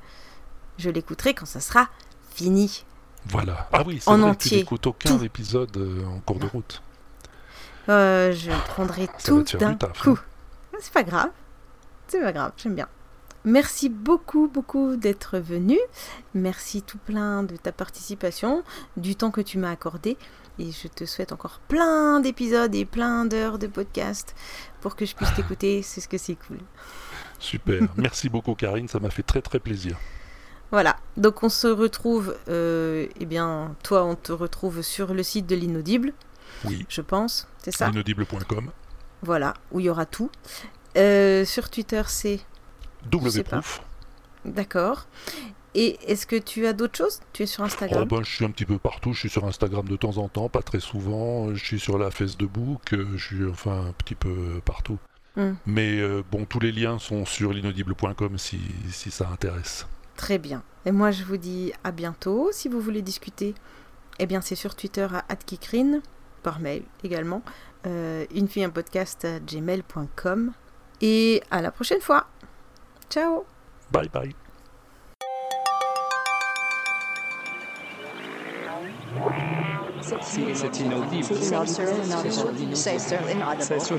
Je l'écouterai quand ça sera fini. Voilà. Ah oui, c'est En vrai que entier. tu n'écoutes aucun Tout. épisode euh, en cours de route. Euh, je prendrai tout d'un coup. hein. C'est pas grave. C'est pas grave, j'aime bien. Merci beaucoup, beaucoup d'être venu. Merci tout plein de ta participation, du temps que tu m'as accordé. Et je te souhaite encore plein d'épisodes et plein d'heures de podcast pour que je puisse t'écouter. C'est ce que c'est cool. Super. Merci beaucoup, Karine, ça m'a fait très très plaisir. Voilà, donc on se retrouve, euh, eh bien, toi, on te retrouve sur le site de l'inaudible, Oui. je pense, c'est ça? Inaudible.com. Voilà, où il y aura tout. Euh, sur Twitter, c'est. WProof. D'accord. Et est-ce que tu as d'autres choses? Tu es sur Instagram? Oh, ben, je suis un petit peu partout. Je suis sur Instagram de temps en temps, pas très souvent. Je suis sur la Facebook. euh, Je suis enfin un petit peu partout. Hmm. Mais euh, bon, tous les liens sont sur l'inaudible.com si, si ça intéresse. Très bien. Et moi, je vous dis à bientôt. Si vous voulez discuter, eh bien, c'est sur Twitter à @kikrin, par mail également. Euh, une fille un podcast à gmail.com. Et à la prochaine fois. Ciao Bye bye. C'est inaudible. C'est sur